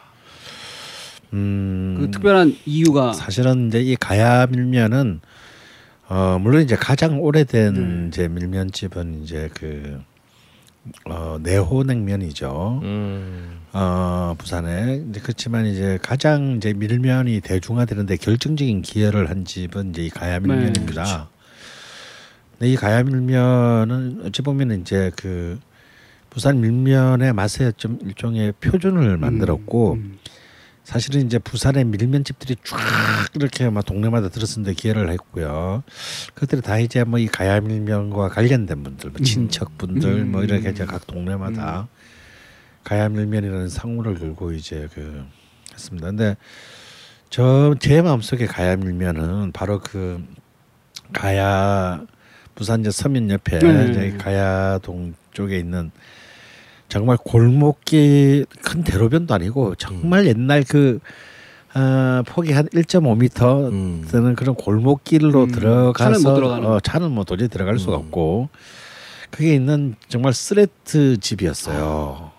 음, 그 특별한 이유가 사실은 이제 이 가야 밀면은 어 물론 이제 가장 오래된 음. 이제 밀면집은 이제 그 어, 내호냉면이죠. 음. 어 부산에 이제 그렇지만 이제 가장 이제 밀면이 대중화되는데 결정적인 기여를 한 집은 이제 이 가야밀면입니다. 네, 이 가야 밀면은 어찌 보면 이제 그 부산 밀면의 맛에 좀 일종의 표준을 만들었고 음. 사실은 이제 부산의 밀면집들이 쫙 이렇게 막 동네마다 들었는데 기여를 했고요. 그들이 다 이제 뭐 이 가야 밀면과 관련된 분들, 뭐 친척분들 뭐 이렇게 이제 각 동네마다 가야 밀면이라는 상호를 걸고 이제 그 했습니다. 근데 저 제 마음속에 가야 밀면은 바로 그 가야 부산 이제 서면 옆에 네. 이제 가야동 쪽에 있는 정말 골목길 큰 대로변도 아니고 정말 옛날 그 어, 폭이 한 1.5m 음. 되는 그런 골목길로 음, 들어가서 차는 못. 어, 차는 뭐 도저히 들어갈 수가 음. 없고 그게 있는 정말 스레트 집이었어요.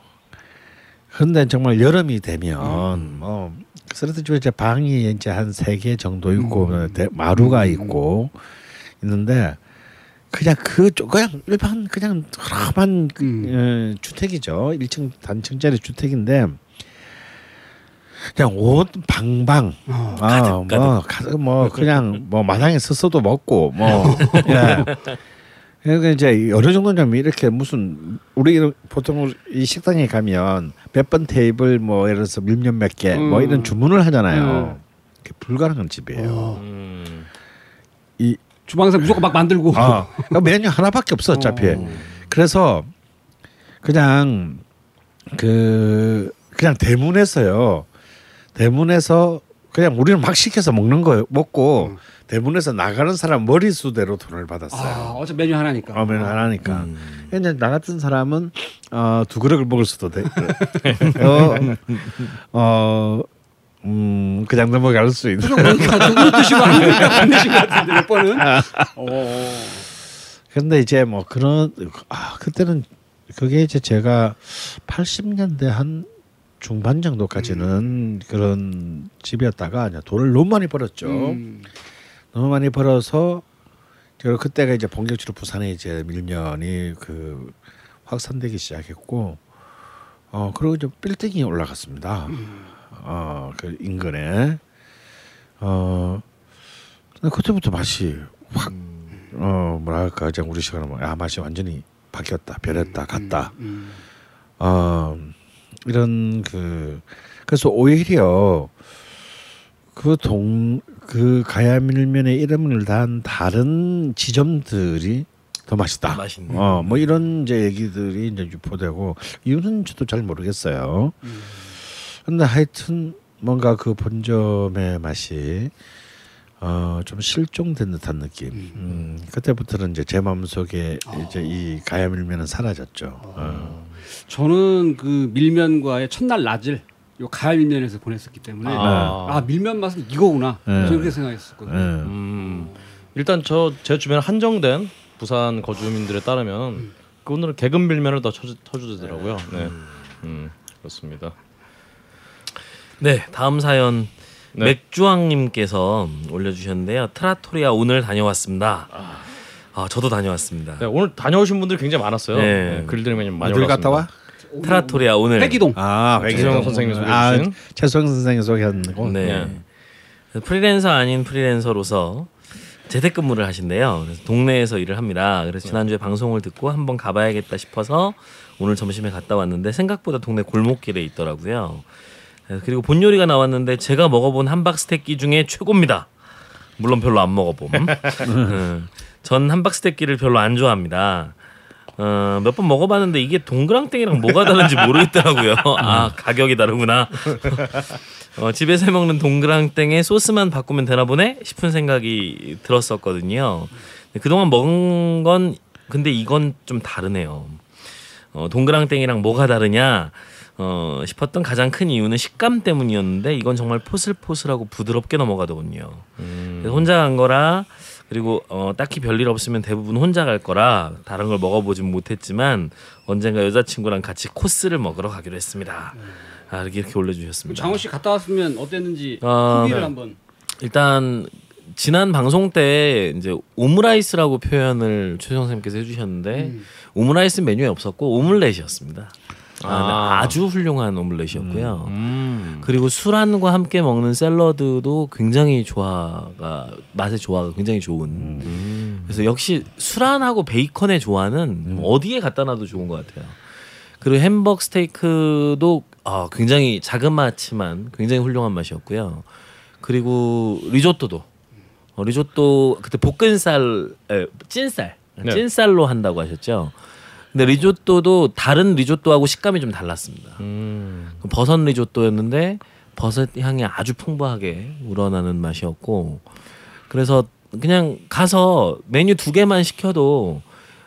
그런데 정말 여름이 되면 뭐 스레트 집에 이제 방이 이제 한 세 개 정도 있고 대- 마루가 있고 있는데 그냥 그쪽 그냥 일반 그냥 허름한 그, 음. 어, 주택이죠. 1층 단층짜리 주택인데 그냥 옷 방방 어. 아뭐 뭐 그냥 뭐 마당에 서서도 먹고 뭐 *laughs* 예. 그러니까 이제 어느 정도냐면 이렇게 무슨 우리 보통 이 식당에 가면 몇 번 테이블 뭐 예를 들어서 밀면 몇 개뭐 음. 이런 주문을 하잖아요. 음. 불가능한 집이에요. 어. 음. 이 주방에서 무조건 막 만들고. 아, *laughs* 그러니까 메뉴 하나밖에 없어 어차피. 어. 그래서 그냥 그 그냥 대문에서요. 대문에서 그냥 우리는 막 시켜서 먹는 거예요. 먹고 음. 대문에서 나가는 사람 머리 수대로 돈을 아, 받았어요. 어차피 메뉴 하나니까. 어면 하나니까. 음. 근데 나 같은 사람은 어, 두 그릇을 먹을 수도 돼. *laughs* 어, 어, 음, 그냥 넘어갈 수 있는. 누구 드시고 한 분이랑 만드신 것 같은데 몇 번은. 어. 근데 이제 뭐 그런 아 그때는 그게 이제 제가 80년대 한 중반 정도까지는 그런 집이었다가 이제 돈을 너무 많이 벌었죠. 음. 너무 많이 벌어서 그리고 그때가 이제 본격적으로 부산에 이제 밀면이 그 확산되기 시작했고 어 그리고 이제 빌딩이 올라갔습니다. 어 그 인근에 어 그때부터 맛이 확 어 뭐랄까 이제 우리 시간은 뭐아 맛이 완전히 바뀌었다 변했다 갔다 음. 어 이런 그 그래서 오히려 그동그 가야밀면의 이름을 단 다른 지점들이 더 맛있다. 맛있네. 어뭐 이런 이제 얘기들이 이제 유포되고 이유는 저도 잘 모르겠어요. 음. 근데 하여튼 뭔가 그 본점의 맛이 어 좀 실종된 듯한 느낌. 음, 그때부터는 이제 제 마음속에 이제 이 가야 밀면은 사라졌죠. 어. 저는 그 밀면과의 첫날 낮을 요 가을 밀면에서 보냈었기 때문에 아, 아. 밀면 맛은 이거구나. 네. 저는 그렇게 생각했었거든요. 예. 음. 일단 저 제 주변 한정된 부산 거주민들에 따르면 그 오늘은 개금 밀면을 더 쳐주, 쳐주더라고요. 네. 음, 그렇습니다. 네, 다음 사연 네. 맥주왕님께서 올려주셨는데요. 트라토리아 오늘 다녀왔습니다. 아, 저도 다녀왔습니다. 네, 오늘 다녀오신 분들 굉장히 많았어요. 네. 네, 글들이 많이 많이 어딜 갔다 와? 트라토리아 오늘 회기동. 아, 최수영 선생님이 아, 소개해주신. 최수영 선생이 소개한 거. 네. 프리랜서 아닌 프리랜서로서 재택근무를 하신대요. 그래서 동네에서 일을 합니다. 그래서 지난주에 방송을 듣고 한번 가봐야겠다 싶어서 오늘 점심에 갔다 왔는데 생각보다 동네 골목길에 있더라고요. 네, 그리고 본 요리가 나왔는데 제가 먹어본 함박 스테이크 중에 최고입니다. 물론 별로 안 먹어봄. 음, *laughs* 전 함박 스테이크를 별로 안 좋아합니다. 어, 몇 번 먹어봤는데 이게 동그랑땡이랑 뭐가 다른지 모르겠더라고요. *laughs* 아 가격이 다르구나. *laughs* 어, 집에서 해 먹는 동그랑땡에 소스만 바꾸면 되나 보네 싶은 생각이 들었었거든요. 그동안 먹은 건 근데 이건 좀 다르네요. 어, 동그랑땡이랑 뭐가 다르냐 어, 싶었던 가장 큰 이유는 식감 때문이었는데 이건 정말 포슬포슬하고 부드럽게 넘어가더군요. 그래서 혼자 간 거라 그리고 어, 딱히 별일 없으면 대부분 혼자 갈 거라 다른 걸 먹어보진 못했지만 언젠가 여자친구랑 같이 코스를 먹으러 가기로 했습니다. 아, 이렇게, 올려주셨습니다. 장호 씨 갔다 왔으면 어땠는지 아, 후기를 네. 한번. 일단 지난 방송 때 이제 오므라이스라고 표현을 최성 선생님께서 해주셨는데 음. 오므라이스 메뉴에 없었고 오믈렛이었습니다. 아, 아. 아주 훌륭한 오믈렛이었고요. 음. 그리고 수란과 함께 먹는 샐러드도 굉장히 조화가 맛의 조화가 굉장히 좋은. 음. 그래서 역시 수란하고 베이컨의 조화는 어디에 갖다 놔도 좋은 것 같아요. 그리고 햄버거 스테이크도 아, 굉장히 자그마치만 굉장히 훌륭한 맛이었고요. 그리고 리조또도 어, 리조또 그때 볶은살, 에, 찐쌀, 네. 찐쌀로 한다고 하셨죠. 근데 리조또도 다른 리조또하고 식감이 좀 달랐습니다. 음. 그 버섯 리조또였는데 버섯 향이 아주 풍부하게 우러나는 맛이었고 그래서 그냥 가서 메뉴 두 개만 시켜도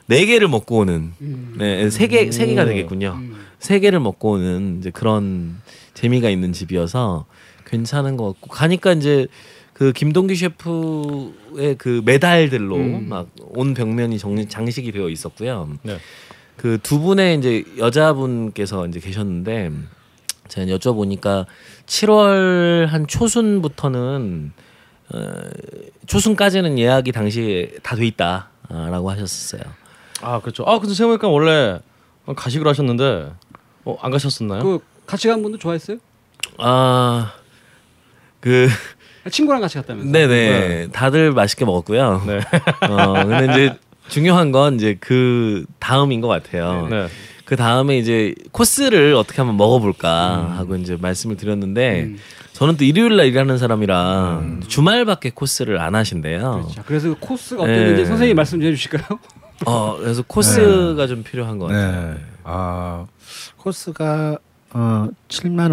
네 개를 먹고 오는 네, 세 개 세 개가 되겠군요. 음. 세 개를 먹고 오는 이제 그런 재미가 있는 집이어서 괜찮은 것 같고 가니까 이제 그 김동규 셰프의 그 메달들로 음. 막온 벽면이 정, 장식이 되어 있었고요. 네. 그 두 분의 이제 여자분께서 이제 계셨는데 제가 여쭤보니까 7월 한 초순부터는 어, 초순까지는 예약이 당시에 다 돼 있다. 라고 하셨었어요. 아 그렇죠. 아 근데 생각해보니까 원래 가식을 하셨는데 어, 안 가셨었나요? 그 같이 간 분도 좋아했어요? 아, 그, 친구랑 같이 갔다면서? 네네. 다들 맛있게 먹었고요. 네. 어, 근데 이제 중요한 건 이제 그 다음인 것 같아요. 네. 그 다음에 이제 코스를 어떻게 한번 먹어볼까 하고 이제 말씀을 드렸는데 음. 저는 또 일요일 날 일하는 사람이라 주말밖에 코스를 안 하신대요. 그렇죠. 그래서 그 코스가 어땠는지 네. 선생님 말씀 좀 해주실까요? *laughs* 어, 그래서 코스가 좀 필요한 것 같아요. 네. 아 코스가 어 7만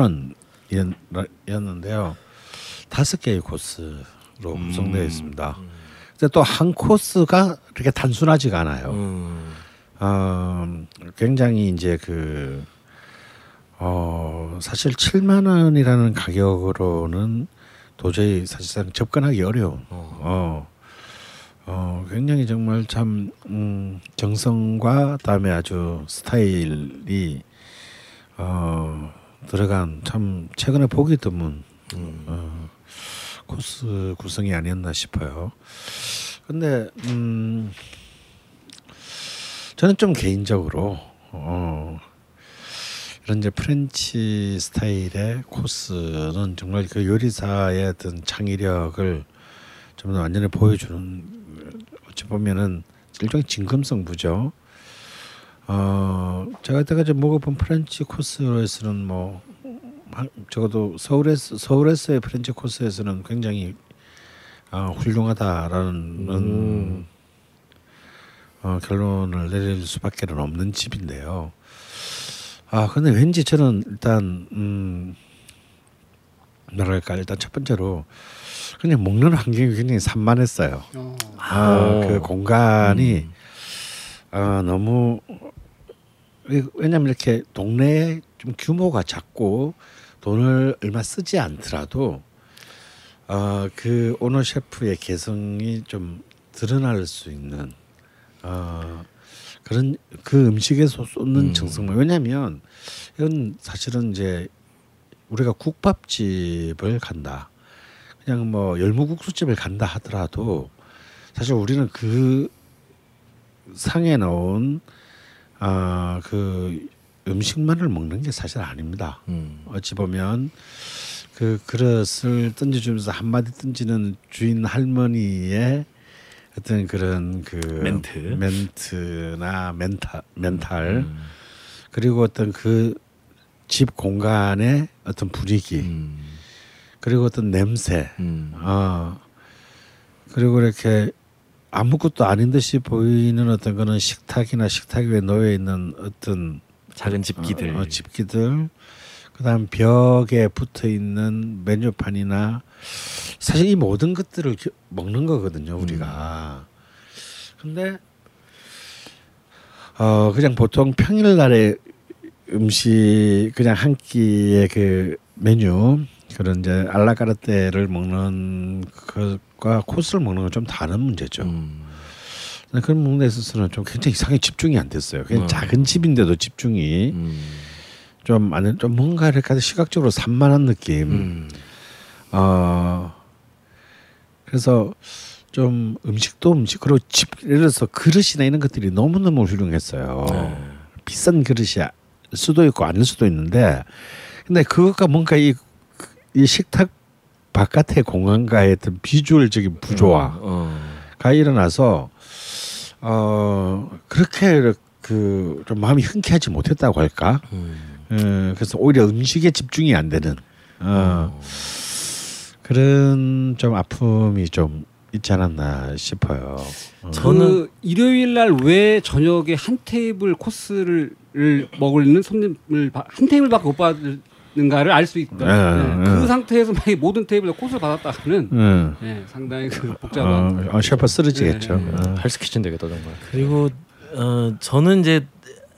원이었는데요. 다섯 개의 코스로 구성되어 있습니다. 근데 또 한 코스가 그렇게 단순하지가 않아요. 음, 어, 굉장히 이제 그, 어, 사실 7만 원이라는 가격으로는 도저히 사실상 접근하기 어려운, 어, 어, 굉장히 정말 참, 음, 정성과 다음에 아주 스타일이, 어, 들어간 참 최근에 보기 드문, 어, 코스 구성이 아니었나 싶어요. 근데, 음, 저는 좀 개인적으로 어 이런 이제 French 스타일의 코스는 정말 그 요리사의 어떤 창의력을 좀더 완전히 보여주는 어찌 보면은 일종의 진검승부죠. 어 제가 여태까지 먹어본 French 코스에서는 뭐 한- 적어도 서울에서 서울에서의 French 코스에서는 굉장히 어, 훌륭하다라는 음. 어, 결론을 내릴 수밖에 는 없는 집인데요. 아 근데 왠지 저는 일단 음 뭐랄까 일단 첫 번째로 그냥 먹는 환경이 굉장히 산만했어요. 어. 아, 오. 그 공간이 아 너무 왜냐면 이렇게 동네에 좀 규모가 작고 돈을 얼마 쓰지 않더라도 어, 그 오너 셰프의 개성이 좀 드러날 수 있는 어, 그런 그 음식에서 쏟는 정성만. 왜냐하면 이건 사실은 이제 우리가 국밥집을 간다. 그냥 뭐 열무국수집을 간다 하더라도 사실 우리는 그 상에 나온 아그 음식만을 먹는 게 사실 아닙니다. 음. 어찌 보면 그 그릇을 던져주면서 한마디 던지는 주인 할머니의 어떤 그런 그 멘트. 멘트나 멘탈 멘탈 음. 그리고 어떤 그 집 공간의 어떤 분위기 음. 그리고 어떤 냄새 음. 어 그리고 이렇게 아무것도 아닌 듯이 보이는 어떤 그런 식탁이나 식탁 위에 놓여 있는 어떤 작은 집기들. 어, 어, 집기들 그다음 벽에 붙어 있는 메뉴판이나 사실 이 모든 것들을 겨- 먹는 거거든요 우리가 근데 어 그냥 보통 평일 날에 음식 그냥 한 끼의 그 메뉴 그런 이제 알라카르테를 먹는 것과 코스를 먹는 건 좀 다른 문제죠. 음. 근데 그런 부분에 있어서는 좀 굉장히 이상하게 집중이 안 됐어요. 그냥 음. 작은 집인데도 집중이 음. 좀 안에 좀 뭔가 이렇게 시각적으로 산만한 느낌. 음. 어 그래서 좀 음식도 음식 그리고 집 예를 들어서 그릇이나 이런 것들이 너무 너무 훌륭했어요. 네. 비싼 그릇이 수도 있고 아닐 수도 있는데 근데 그것과 뭔가 이, 이 식탁 바깥의 공간과의 어떤 비주얼적인 부조화가 어. 일어나서 어 그렇게 그좀 마음이 흔쾌하지 못했다고 할까? 음. 어, 그래서 오히려 음식에 집중이 안 되는 어, 그런 좀 아픔이 좀 있지 않았나 싶어요. 어. 저는- 그 일요일 날 왜 저녁에 한 테이블 코스를 을 먹는 손님을 바- 한 테이블밖에 못 받 는가를 알 수 있다. 네, 네. 네. 그 상태에서 만약에 모든 테이블에 코스를. 네, 상당히 그 복잡한. 어, 어, 셰프 쓰러지겠죠. 네, 네. 어. 헬스 키친 되겠다 정말. 그리고 어, 저는 이제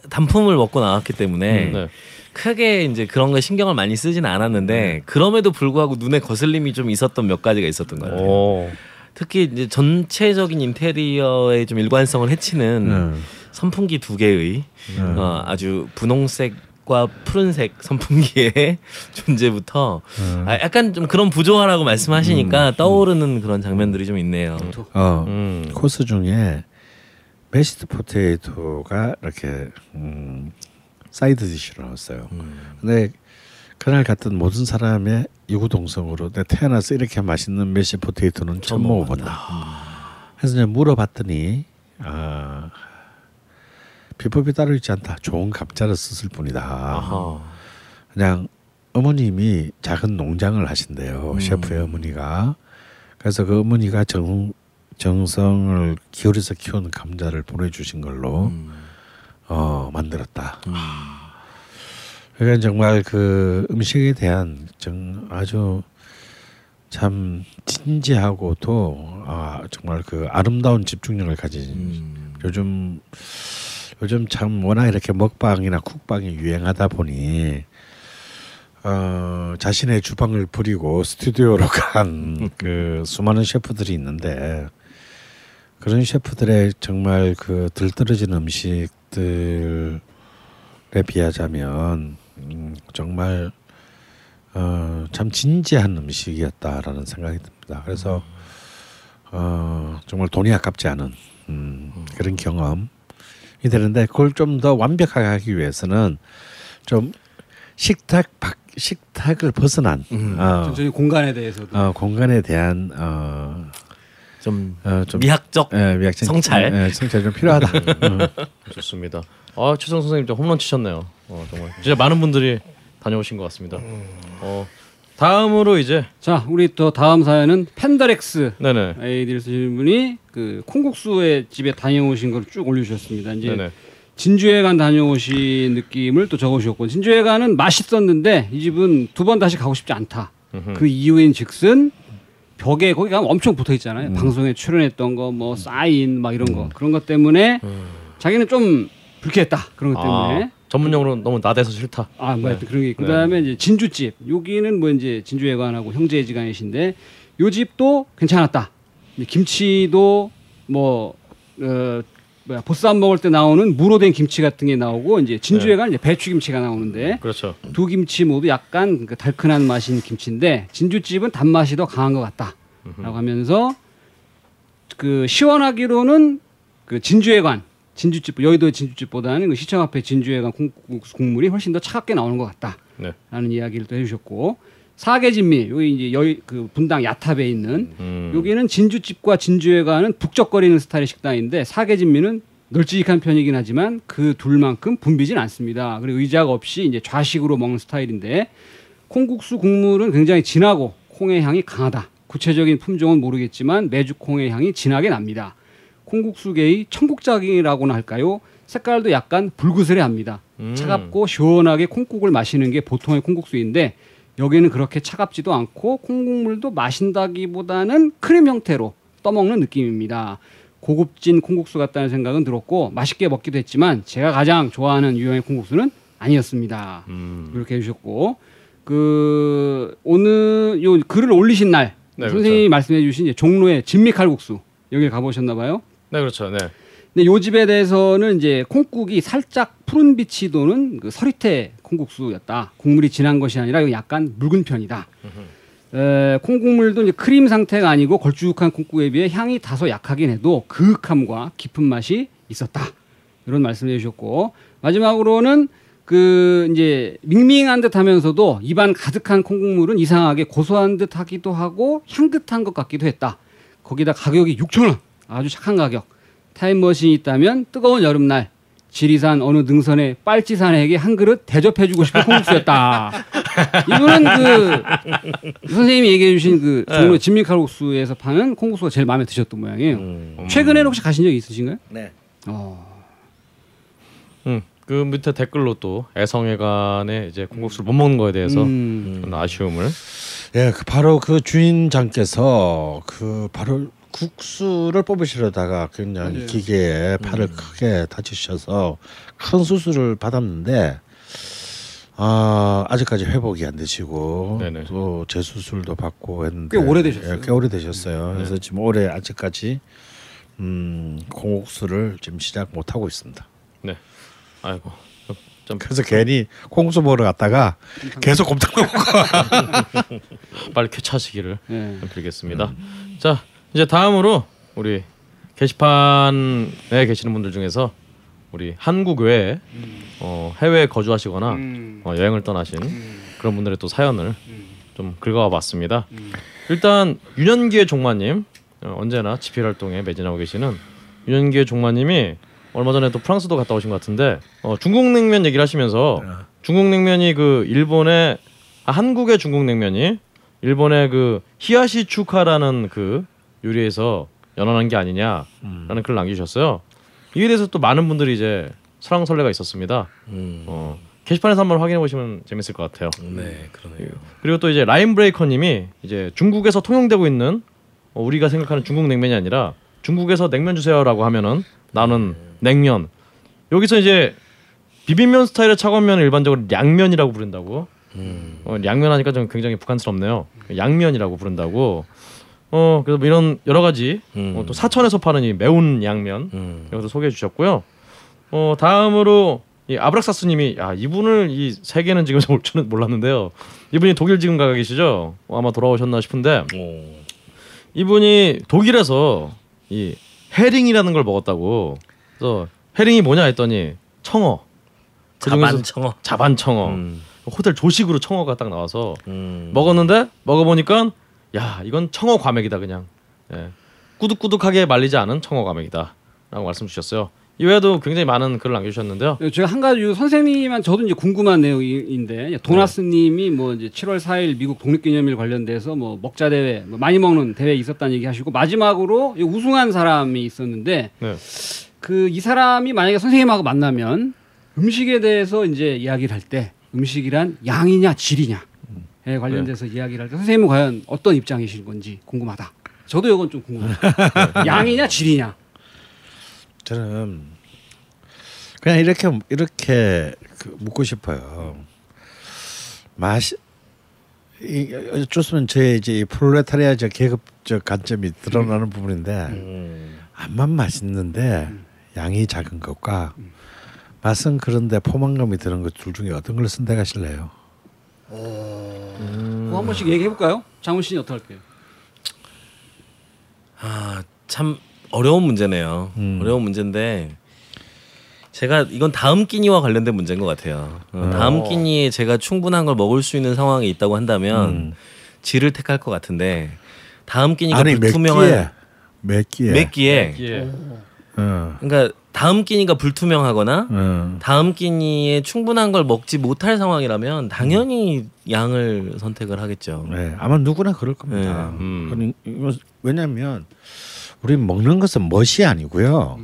단품을 먹고 나왔기 때문에 네. 크게 이제 그런 거 신경을 많이 쓰지는 않았는데 그럼에도 불구하고 눈에 거슬림이 좀 있었던 몇 가지가 있었던 것 같아요. 오. 특히 이제 전체적인 인테리어의 좀 일관성을 해치는 응. 선풍기 두 개의 음. 어, 아주 분홍색 과 푸른색 선풍기의 *laughs* 존재부터 음. 아, 약간 좀 그런 부조화라고 말씀하시니까 떠오르는 그런 장면들이 좀 있네요. 어, 음. 코스 중에 mashed potato가 이렇게 음, side dish로 나왔어요. 근데 그날 갔던 모든 사람의 이구동성으로 내 태어나서 이렇게 맛있는 mashed potato는 처음 먹어본다. 그래서 물어봤더니 아, 비법이 따로 있지 않다. 좋은 감자를 썼을 뿐이다. 아하. 그냥 어머님이 작은 농장을 하신대요. 음. 셰프의 어머니가. 그래서 그 어머니가 정, 정성을 기울여서 키운 감자를 보내주신 걸로 음. 어, 만들었다. 그러니까 정말 그 음식에 대한 정 아주 참 진지하고도 아, 정말 그 아름다운 집중력을 가진 음. 요즘 요즘 참 워낙 이렇게 먹방이나 쿡방이 유행하다 보니 어, 자신의 주방을 버리고 스튜디오로 *laughs* 간 그 수많은 셰프들이 있는데 그런 셰프들의 정말 그 들떨어진 음식들에 비하자면 음, 정말 어, 참 진지한 음식이었다라는 생각이 듭니다. 그래서 어, 정말 돈이 아깝지 않은 음, 그런 경험이 되는데 그걸 좀 더 완벽하게 하기 위해서는 좀 식탁 밖 식탁을 벗어난 음. 어, 전체적인 공간에 대해서도 어, 공간에 대한 어, 좀 어, 좀 미학적 예, 미학적 성찰. 예, 성찰 좀 필요하다. 어. 좋습니다. 아 최성 선생님 좀 홈런 치셨네요. 어, 정말 진짜 많은 분들이 다녀오신 것 같습니다. 어, 다음으로 이제 자 우리 또 다음 사연은 펜더렉스 네네. 아이디를 쓰시는 분이 그 콩국수의 집에 다녀오신 걸 쭉 올려주셨습니다. 이제 네네. 진주회관 다녀오신 느낌을 또 적어주셨고 진주회관은 맛있었는데 이 집은 두 번 다시 가고 싶지 않다. 음흠. 그 이유인 즉슨 벽에 거기 가면 엄청 붙어 있잖아요. 방송에 출연했던 거 뭐 사인 막 이런 거. 그런 것 때문에 자기는 좀 불쾌했다. 그런 것 때문에. 아, 전문용어로 너무 나대서 싫다. 아, 뭐 하여튼 그런 게 있고 네. 그다음에 이제 진주집 여기는 뭐 이제 진주회관하고 형제지간이신데 요 집도 괜찮았다. 김치도 뭐 어, 뭐야 보쌈 먹을 때 나오는 무로 된 김치 같은 게 나오고 이제 진주회관 이제 배추 김치가 나오는데 그렇죠. 두 김치 모두 약간 그 달큰한 맛이 있는 김치인데 진주집은 단맛이 더 강한 것 같다라고 하면서 그 시원하기로는 그 진주회관 진주집 여의도 진주집보다는 그 시청 앞에 진주회관 콩국수 국물이 훨씬 더 차갑게 나오는 것 같다라는 네. 이야기를 또 해주셨고 사계 진미 여기 이제 여의 그 분당 야탑에 있는 음, 여기는 진주집과 진주회관은 북적거리는 스타일의 식당인데 사계 진미는 널찍한 편이긴 하지만 그 둘만큼 붐비진 않습니다. 그리고 의자가 없이 이제 좌식으로 먹는 스타일인데 콩국수 국물은 굉장히 진하고 콩의 향이 강하다. 구체적인 품종은 모르겠지만 메주 콩의 향이 진하게 납니다. 콩국수계의 청국장이라고나 할까요? 색깔도 약간 붉으스레합니다. 음. 차갑고 시원하게 콩국을 마시는 게 보통의 콩국수인데 여기는 그렇게 차갑지도 않고 콩국물도 마신다기보다는 크림 형태로 떠먹는 느낌입니다. 고급진 콩국수 같다는 생각은 들었고 맛있게 먹기도 했지만 제가 가장 좋아하는 유형의 콩국수는 아니었습니다. 음. 이렇게 해주셨고 그 오늘 요 글을 올리신 날 네, 선생님이 말씀해주신 이제 종로의 진미칼국수 여기 가보셨나 봐요. 네 그렇죠. 네. 근데 요 집에 대해서는 이제 콩국이 살짝 푸른 빛이 도는 그 서리태 콩국수였다. 국물이 진한 것이 아니라 약간 묽은 편이다. 에, 콩국물도 이제 크림 상태가 아니고 걸쭉한 콩국에 비해 향이 다소 약하긴 해도 그윽함과 깊은 맛이 있었다. 이런 말씀을 해주셨고 마지막으로는 그 이제 밍밍한 듯하면서도 입안 가득한 콩국물은 이상하게 고소한 듯하기도 하고 향긋한 것 같기도 했다. 거기다 가격이 6천 원, 아주 착한 가격. 타임머신이 있다면 뜨거운 여름날 지리산 어느 능선의 빨치산에게 한 그릇 대접해주고 싶은 콩국수였다. *laughs* 이거는 그 선생님이 얘기해주신 그 종로 진미 칼국수에서 파는 콩국수가 제일 마음에 드셨던 모양이에요. 음. 최근에 혹시 가신 적 있으신가요? 네. 어. 음, 그 밑에 댓글로 또 애성회관에 이제 콩국수를 못 먹는 거에 대해서 음. 아쉬움을 예, 그 바로 그 주인장께서 그 바로 국수를 뽑으시려다가 굉장히 맞아요. 기계에 팔을 크게 다치셔서 큰 수술을 받았는데 아 아직까지 회복이 안 되시고 네네. 또 재수술도 받고 했는데 꽤 오래되셨어요. 예, 꽤 오래되셨어요. 그래서 지금 올해 아직까지 음, 콩국수를 지금 시작 못 하고 있습니다. 네. 아이고 좀 그래서 괜히 콩국수 먹으러 갔다가 계속 곰탕 먹고 *laughs* 빨리 쾌차시기를 네. 좀 빌겠습니다. 자 이제 다음으로 우리 게시판에 계시는 분들 중에서 우리 한국 외에 어, 해외에 거주하시거나 음. 어, 여행을 떠나신 그런 분들의 또 사연을 음. 좀 긁어와봤습니다. 일단 윤현기의 종마님 어, 언제나 집필 활동에 매진하고 계시는 윤현기의 종마님이 얼마 전에 또 프랑스도 갔다 오신 것 같은데 어, 중국 냉면 얘기를 하시면서 중국 냉면이 그 일본의 아, 한국의 중국 냉면이 일본의 그 히야시 추카라는 그 요리에서 연원한 게 아니냐라는 글을 남기셨어요. 이에 대해서 또 많은 분들이 이제 설랑설레가 있었습니다. 음. 어, 게시판에서 한번 확인해 보시면 재밌을 것 같아요. 네, 그러네요. 그리고 또 이제 라인 브레이커님이 이제 중국에서 통용되고 있는 어, 우리가 생각하는 중국 냉면이 아니라 중국에서 냉면 주세요라고 하면은 나는 냉면. 여기서 이제 비빔면 스타일의 차원면을 일반적으로 량면이라고 부른다고. 음. 어, 량면 하니까 좀 굉장히 북한스럽네요. 양면이라고 부른다고. 어 그래서 뭐 이런 여러 가지 음. 어, 또 사천에서 파는 이 매운 양면 음. 이런 것도 소개해 주셨고요. 어 다음으로 이 아브락사스님이 야 이분을 이 세계는 지금 *laughs* 올 줄은 몰랐는데요. 이분이 독일 지금 가 계시죠? 어, 아마 돌아오셨나 싶은데 오. 이분이 독일에서 이 해링이라는 걸 먹었다고. 그래서 해링이 뭐냐 했더니 청어. 그 중에서 자반 청어. 자반 청어. 음. 호텔 조식으로 청어가 딱 나와서 음. 먹었는데 먹어보니까 야 이건 청어 과메기다 그냥 예. 꾸덕꾸덕하게 말리지 않은 청어 과메기다라고 말씀 주셨어요. 이외에도 굉장히 많은 글을 남겨주셨는데요. 네, 제가 한 가지 요 선생님한 저도 이제 궁금한 내용인데 도나스님이 뭐 이제 7월 4일 미국 독립기념일 관련돼서 뭐 먹자 대회, 뭐 많이 먹는 대회 있었다는 얘기하시고 마지막으로 이 우승한 사람이 있었는데 네. 그이 사람이 만약에 선생님하고 만나면 음식에 대해서 이제 이야기를 할 때 음식이란 양이냐 질이냐 에 관련돼서 이야기를 할때 선생님은 과연 어떤 입장이신 건지 궁금하다. 저도 이건 좀 궁금해요. 양이냐 질이냐. 저는 그냥 이렇게 이렇게 그 묻고 싶어요. 맛이 이 어쩔 수 없는 제 이제 이 프롤레타리아적 계급적 관점이 드러나는 부분인데 음. 안만 맛있는데 양이 작은 것과 맛은 그런데 포만감이 드는 것 둘 중에 어떤 걸 선택하실래요? 그거 한 번씩 얘기해 볼까요? 장훈 씨는 어떨까요? 아, 참 어려운 문제네요. 음. 어려운 문제인데 제가 이건 다음 끼니와 관련된 문제인 것 같아요. 어, 다음 끼니에 제가 충분한 걸 먹을 수 있는 상황이 있다고 한다면 음. 질을 택할 것 같은데 다음 끼니가 아니 몇 끼에 불투명한 몇 끼에 몇 끼에 예. 어, 그러니까 다음 끼니가 불투명하거나 어. 다음 끼니에 충분한 걸 먹지 못할 상황이라면 당연히 양을 선택을 하겠죠. 네, 아마 누구나 그럴 겁니다. 네. 음. 이거 왜냐하면 우리 먹는 것은 멋이 아니고요,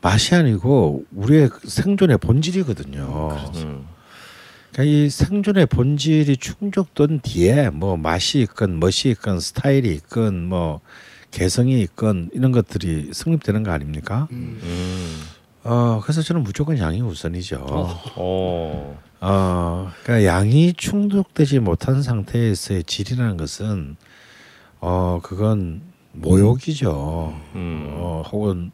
맛이 아니고 우리의 그 생존의 본질이거든요. 음. 그러니까 이 생존의 본질이 충족된 뒤에 뭐 맛이 있건 멋이 있건 스타일이 있건 뭐 개성이 있건 이런 것들이 성립되는 거 아닙니까? 음. 어 그래서 저는 무조건 양이 우선이죠. 어. 어, 그러니까 양이 충족되지 못한 상태에서의 질이라는 것은 어 그건 모욕이죠. 음. 어 혹은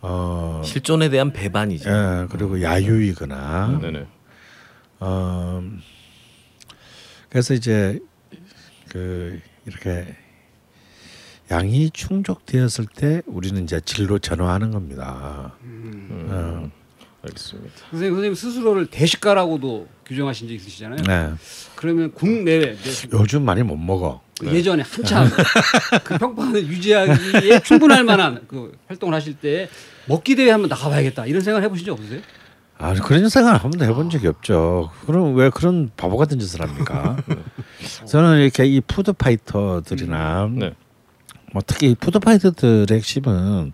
어 실존에 대한 배반이죠. 예, 그리고 야유이거나 네네. 어 그래서 이제 그 이렇게 양이 충족되었을 때 우리는 이제 질로 전환하는 겁니다. 음. 알겠습니다. 선생님, 선생님 스스로를 대식가라고도 규정하신 적 있으시잖아요. 네. 그러면 국내외 네, 요즘 많이 못 먹어. 그 예전에 한참 *laughs* 그 평판을 유지하기에 충분할 만한 그 활동을 하실 때 먹기 대회 한번 나가봐야겠다 이런 생각 해보신 적 없으세요? 아 그런 생각을 한 번도 해본 적이 없죠. 그럼 왜 그런 바보 같은 짓을 합니까? *laughs* 저는 이렇게 이 food fighter들이나 네. 뭐 특히 이 food fighter들의 핵심은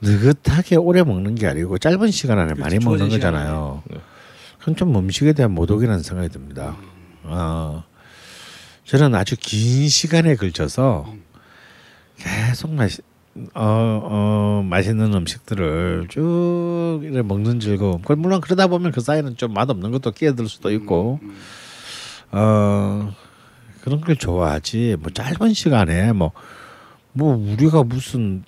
느긋하게 오래 먹는 게 아니고 짧은 시간 안에 많이 그렇죠. 먹는 주어진 거잖아요. 네. 그건 좀 음식에 대한 모독이라는 생각이 듭니다. 어, 저는 아주 긴 시간에 걸쳐서 계속 마시, 어, 어, 맛있는 음식들을 쭉 이렇게 먹는 즐거움. 그 물론 그러다 보면 그 사이는 좀 맛없는 것도 끼어들 수도 있고, 어, 그런 걸 좋아하지. 뭐 짧은 시간에 뭐, 뭐 우리가 무슨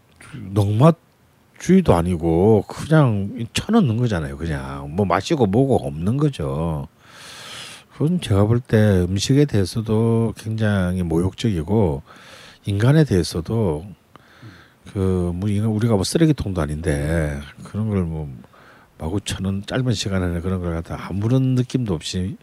농맛주의도 아니고 그냥 쳐넣는 거잖아요. 그냥 뭐 마시고 뭐고 없는 거죠. 그건 제가 볼 때 음식에 대해서도 굉장히 모욕적이고 인간에 대해서도 그뭐 이거 우리가 뭐 쓰레기통도 아닌데 그런 걸뭐 마구 쳐는 짧은 시간 안에 그런 걸 갖다 아무런 느낌도 없이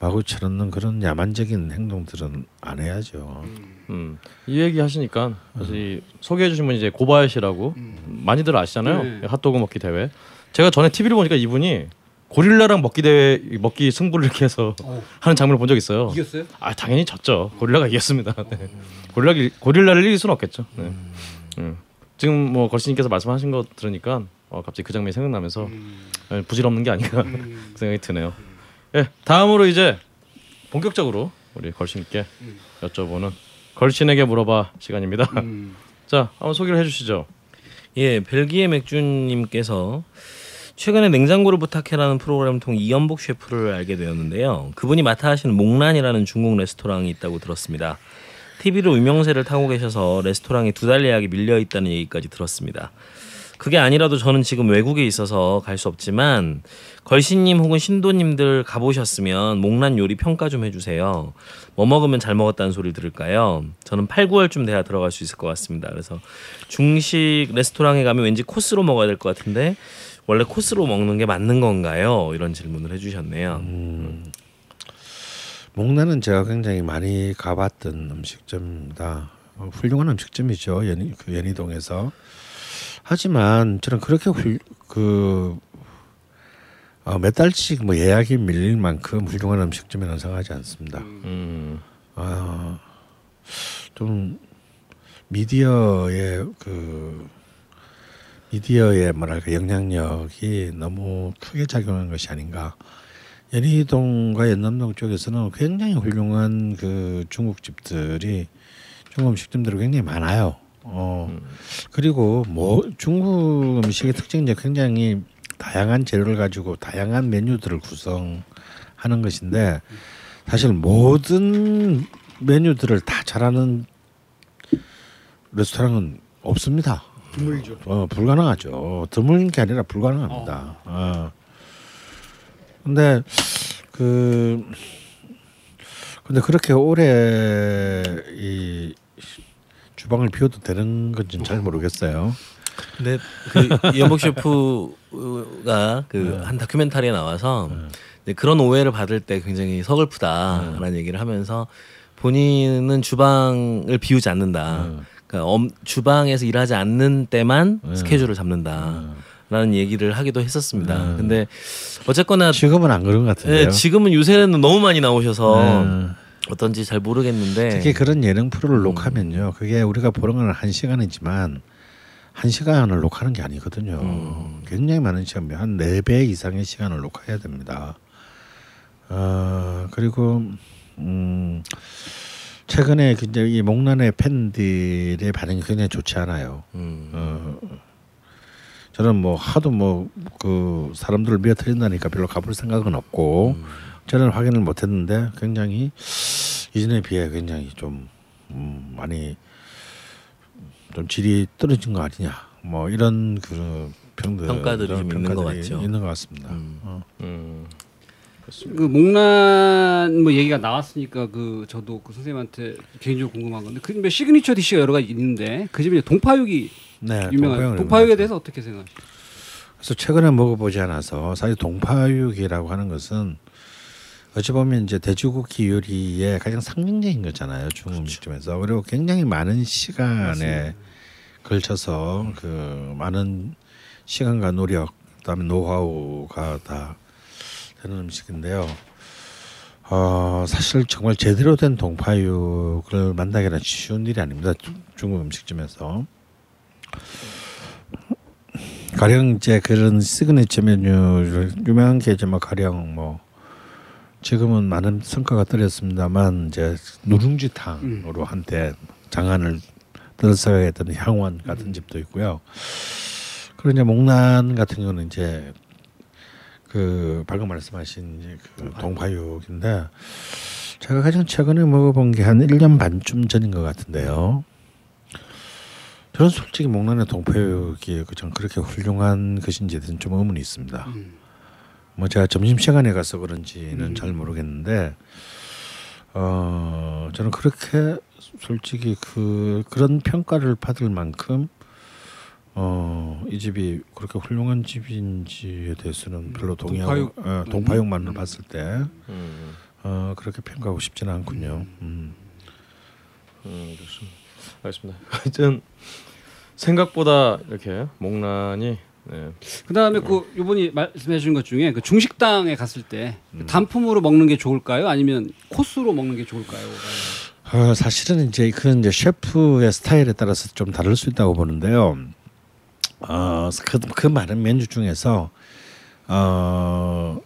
마구 쳐넣는 그런 야만적인 행동들은 안 해야죠. 음, 이 얘기 하시니까 사실 소개해 주신 분이 이제 고바야시라고 많이들 아시잖아요. 네. 핫도그 먹기 대회. 제가 전에 TV를 보니까 이분이 고릴라랑 먹기 대회 먹기 승부를 이렇게 해서 어. 하는 장면을 본 적 있어요. 이겼어요? 아 당연히 졌죠. 고릴라가 이겼습니다. *laughs* 네. 고릴라 고릴라를 이길 수는 없겠죠. 네. 음. 지금 뭐 걸신님께서 말씀하신 거 들으니까 어, 갑자기 그 장면이 생각나면서 음. 어, 부질없는 게 아닌가 그 *laughs* 생각이 드네요. 예, 다음으로 이제 본격적으로 우리 걸신께 여쭤보는 걸신에게 물어봐 시간입니다. 음. *laughs* 자, 한번 소개를 해주시죠. 예, 벨기에 맥주님께서 최근에 냉장고를 부탁해라는 프로그램을 통해 이연복 셰프를 알게 되었는데요. 그분이 맡아 하시는 몽란이라는 중국 레스토랑이 있다고 들었습니다. TV로 유명세를 타고 계셔서 레스토랑에 두달 예약이 밀려 있다는 얘기까지 들었습니다. 그게 아니라도 저는 지금 외국에 있어서 갈 수 없지만 걸신님 혹은 신도님들 가보셨으면 몽란 요리 평가 좀 해주세요. 뭐 먹으면 잘 먹었다는 소리 들을까요? 저는 8, 9월쯤 돼야 들어갈 수 있을 것 같습니다. 그래서 중식 레스토랑에 가면 왠지 코스로 먹어야 될 것 같은데 원래 코스로 먹는 게 맞는 건가요? 이런 질문을 해주셨네요. 목란은 제가 굉장히 많이 가봤던 음식점입니다. 어, 훌륭한 음식점이죠. 연희, 그 연희동에서. 하지만 저는 그렇게 훌, 그, 어, 몇 달씩 뭐 예약이 밀릴 만큼 훌륭한 음식점이라는 생각하지 않습니다. 음, 아, 좀 미디어의 그 미디어의 뭐랄까 영향력이 너무 크게 작용한 것이 아닌가. 연희동과 연남동 쪽에서는 굉장히 훌륭한 그 중국집들이 중국 음식점들이 굉장히 많아요. 어 그리고 뭐 중국 음식의 특징이 굉장히 다양한 재료를 가지고 다양한 메뉴들을 구성하는 것인데 사실 모든 메뉴들을 다 잘하는 레스토랑은 없습니다. 드물죠. 어, 불가능하죠. 드문 게 아니라 불가능합니다. 어. 근데 그 근데 그렇게 오래 이 주방을 비워도 되는 건지는 잘 모르겠어요. 근데 그 이연복 셰프가 그한 다큐멘터리에 나와서 이제 그런 오해를 받을 때 굉장히 서글프다라는 얘기를 하면서 본인은 주방을 비우지 않는다. 그러니까 엄, 주방에서 일하지 않는 때만 스케줄을 잡는다. 라는 얘기를 하기도 했었습니다. 근데 어쨌거나 지금은 안 그런 것 같은데요. 예, 지금은 요새는 너무 많이 나오셔서 네. 어떤지 잘 모르겠는데 특히 그런 예능 프로를 녹화하면요. 그게 우리가 보는 건 한 시간이지만 한 시간을 녹화하는 게 아니거든요. 굉장히 많은 시간, 한네 배 이상의 시간을 녹화해야 됩니다. 어, 그리고 음, 최근에 굉장히 이 목란의 팬들의 반응이 굉장히 좋지 않아요. 음, 어, 저는 뭐 하도 뭐 그 사람들을 미어터진다니까 별로 가볼 생각은 없고 저는 확인을 못했는데 굉장히 이전에 비해 굉장히 좀 음, 많이 좀 질이 떨어진 거 아니냐 뭐 이런 그 평들 평가들이 좀 있는 것 같죠. 있는 것 같습니다. 음. 어. 음, 그 목란 뭐 얘기가 나왔으니까 그 저도 그 선생님한테 개인적으로 궁금한 건데 그 집에 signature dish가 여러 가지 있는데 그 집에 동파육이 네, 유명한 동파육에. 대해서 어떻게 생각하세요? 그래서 최근에 먹어보지 않아서 사실 동파육이라고 하는 것은 어찌 보면 이제 돼지고기 요리의 가장 상징적인 거잖아요 중국 음식점에서 그리고 굉장히 많은 시간에 걸쳐서 그 많은 시간과 노력 그다음에 노하우가 다 되는 음식인데요. 어, 사실 정말 제대로 된 동파육을 만나기는 쉬운 일이 아닙니다. 중- 중국 음식점에서. 가령 이제 그런 시그니처 메뉴를 유명한 게 이제 뭐 가령 뭐 지금은 많이 성가가 떨어졌습니다만 이제 누룽지탕으로 한때 장안을 들썩이게 했던 향원 같은 집도 있고요. 그리고 이제 목란 같은 경우는 이제 그 방금 말씀하신 이제 그 동파육인데 제가 가장 최근에 먹어본 게한 1년 반쯤 전인 것 같은데요. 저는 솔직히 목란의 동파육이 그전 그렇게 훌륭한 것인지에 대해서 좀 의문이 있습니다. 뭐 제가 점심 시간에 가서 그런지는 잘 모르겠는데 어 저는 그렇게 솔직히 그 그런 평가를 받을 만큼 어, 이 집이 그렇게 훌륭한 집인지에 대해서는 별로 동의하고 동파육. 어, 동파육만을 봤을 때 음. 어, 그렇게 평가하고 싶지는 않군요. 음. 음, 좋습니다. 알겠습니다. *laughs* 하여튼 생각보다 이렇게 목란이 네. 그다음에 그 이분이 말씀해 주신 것 중에 그 중식당에 갔을 때그 음. 단품으로 먹는 게 좋을까요? 아니면 코스로 먹는 게 좋을까요? 어, 사실은 이제 그건 이제 셰프의 스타일에 따라서 좀 다를 수 있다고 보는데요. 어, 그, 그 많은 메뉴 중에서 어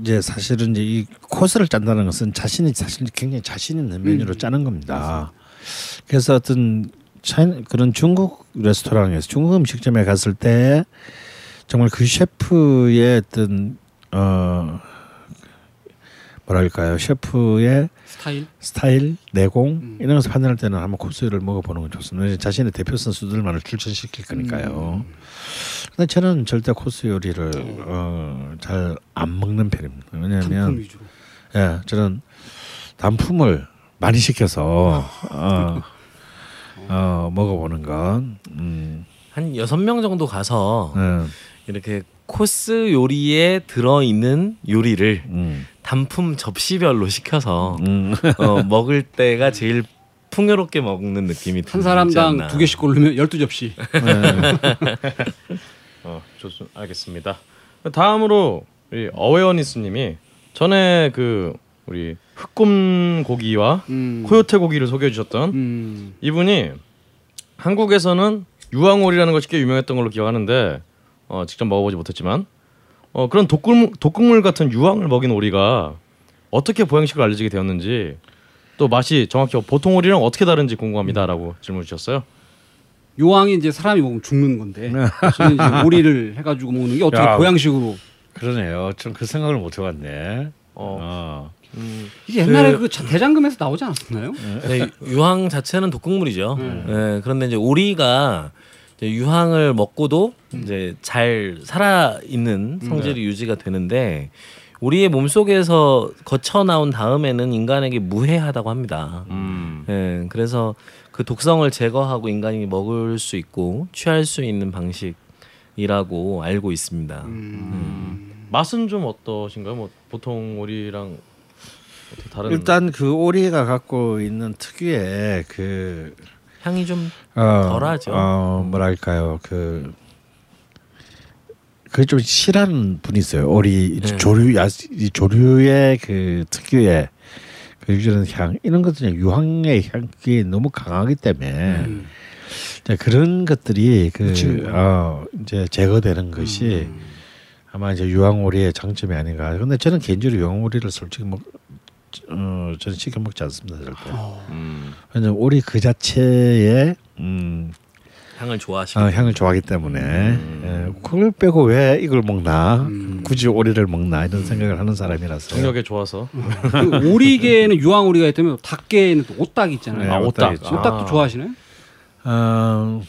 이제 사실은 이제 이 코스를 짠다는 것은 자신이 사실 굉장히 자신 있는 메뉴로 짜는 겁니다. 그래서 어떤 차이, 그런 중국 레스토랑에서 중국 음식점에 갔을 때 정말 그 셰프의 어떤 어 뭐랄까요 셰프의 스타일? 스타일, 내공 음. 이런 것을 판단할 때는 한번 코스를 먹어보는 건 좋습니다. 자신의 대표 선수들만을 출전시킬 거니까요. 근데 저는 절대 코스 요리를 어, 잘 안 먹는 편입니다. 왜냐하면. 예, 저는 단품을 많이 시켜서 어, 어, 먹어보는 건 음, 한 여섯 명 정도 가서 예, 이렇게 코스 요리에 들어 있는 요리를 음, 단품 접시별로 시켜서 음. 어, 먹을 때가 제일 풍요롭게 먹는 느낌이 한 사람당. 두 개씩 고르면 12접시. 어, 좋습니다. 알겠습니다. 다음으로 우리 어웨어니스님이 전에 그 우리 흑곰 고기와 음. 코요테 고기를 소개해 주셨던 음. 이분이 한국에서는 유황오리라는 것이 꽤 유명했던 걸로 기억하는데 어, 직접 먹어보지 못했지만 어, 그런 독극물, 독극물 같은 유황을 먹인 오리가 어떻게 보양식으로 알려지게 되었는지 또 맛이 정확히 보통 오리랑 어떻게 다른지 궁금합니다라고 질문 주셨어요. 요왕이 이제 사람이 먹으면 죽는 건데 저는 이제 오리를 해가지고 먹는 게 어떻게 야. 보양식으로 그러네요. 좀 그 생각을 못 해봤네. 어, 어. 음, 이게 옛날에 그, 대장금에서 나오지 않았나요? 네, 유황 자체는 독극물이죠. 네, 그런데 이제 오리가 이제 유황을 먹고도 이제 잘 살아 있는 성질이 유지가 되는데 우리의 몸 속에서 거쳐 나온 다음에는 인간에게 무해하다고 합니다. 음. 예, 그래서 그 독성을 제거하고 인간이 먹을 수 있고 취할 수 있는 방식이라고 알고 있습니다. 맛은 좀 어떠신가요? 뭐 보통 오리랑 다른 일단 그 오리가 갖고 있는 특유의 그 향이 좀 어, 덜하죠. 어, 뭐랄까요 그 그게 좀 싫어하는 분이 있어요. 오리 네. 조류 야, 이 조류의 그 특유의 그 유전한 향 이런 것들이 유황의 향기 너무 강하기 때문에 음. 이제 그런 것들이 그. 어, 이제 제거되는 것이 음. 아마 이제 유황오리의 장점이 아닌가. 근데 저는 개인적으로 유황오리를 솔직히 먹 어, 저는 시켜 먹지 않습니다 절대. 음. 왜냐면 오리 그 자체의 음, 향을 좋아하시고 어, 향을 좋아하기 때문에 예, 그걸 빼고 왜 이걸 먹나 음. 굳이 오리를 먹나 이런 생각을 하는 사람이라서 정력에 좋아서 그 오리계에는 유황 오리가 있다면 닭계에는 또 오딱 있잖아요. 네, 아, 오딱. 아. 오딱도 좋아하시나요? 어,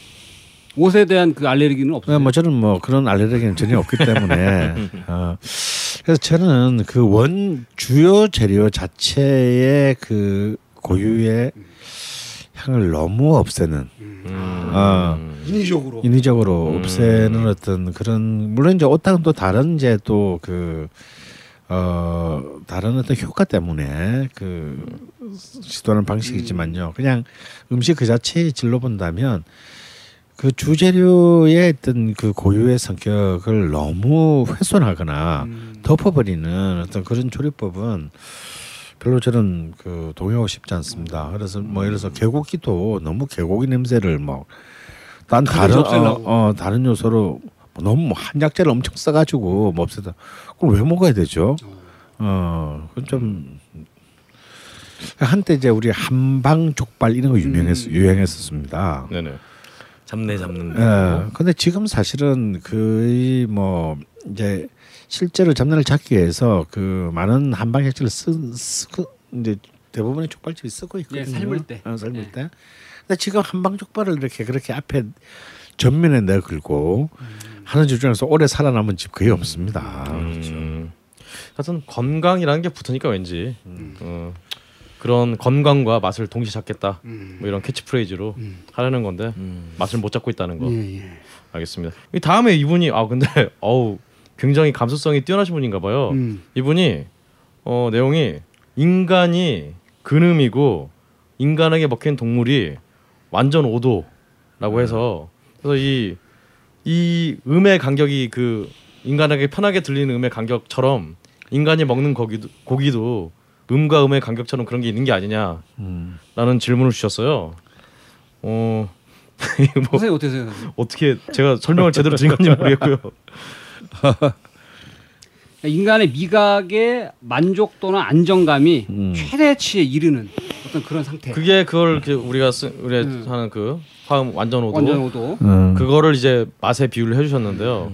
옷에 대한 그 알레르기는 없어요. 뭐 저는 뭐 그런 알레르기는 전혀 없기 때문에 *laughs* 어, 그래서 저는 그 원 주요 재료 자체의 그 고유의 향을 너무 없애는 음. 어, 인위적으로. 인위적으로 음. 없애는 어떤 그런 물론 이제 오딱은 또 다른 이제 또 그 어, 다른 어떤 효과 때문에 그 시도하는 방식이지만요. 그냥 음식 그 자체의 질로 본다면 그 주재료의 어떤 그 고유의 성격을 너무 훼손하거나 음. 덮어버리는 어떤 그런 조리법은 별로 저는 그 동의하고 싶지 않습니다. 그래서 뭐 예를 들어서 개고기도 너무 개고기 냄새를 뭐딴 다른 어. 어 다른 요소로 뭐 너무 뭐 한약재를 엄청 써가지고 뭐 없애다 그걸 왜 먹어야 되죠? 어, 그건 좀 한때 이제 우리 한방 족발 이런 거 유명했 음. 유행했었습니다. 네네. 잡내 잡는다. 예. 근데 지금 사실은 거의 뭐 이제 실제로 잡내를 잡기 위해서 그 많은 한방 약재를 쓰, 쓰고 이제 대부분의 족발집이 쓰고 있거든요. 예, 삶을 때. 어, 삶을 예. 때. 근데 지금 한방 족발을 이렇게 그렇게 앞에 전면에 내걸고 하는 집 중에서 오래 살아남은 집 거의 없습니다. 음. 하여튼 건강이라는 게 붙으니까 왠지 어, 그런 건강과 맛을 동시에 잡겠다. 음. 뭐 이런 캐치프레이즈로 음. 하려는 건데 음. 맛을 못 잡고 있다는 거. 예, 예. 알겠습니다. 이 다음에 이분이 아 근데 *laughs* 어우 굉장히 감수성이 뛰어나신 분인가 봐요. 음. 이분이 어 내용이 인간이 근음이고 인간에게 먹힌 동물이 완전 오도라고 해서 그래서 이 이 음의 간격이 그 인간에게 편하게 들리는 음의 간격처럼 인간이 먹는 고기도, 고기도 음과 음의 간격처럼 그런 게 있는 게 아니냐라는 음. 질문을 주셨어요. 어 *laughs* 뭐 선생님 어떻게 생각하세요? 어떻게 제가 설명을 제대로 드린 건지 모르겠고요. *laughs* 인간의 미각의 만족도나 안정감이 음. 최대치에 이르는 어떤 그런 상태. 그게 그걸 우리가 쓰, 우리 음. 하는 그 화음 완전 오도 완전 오도. 음. 그거를 이제 맛에 비유를 해주셨는데요.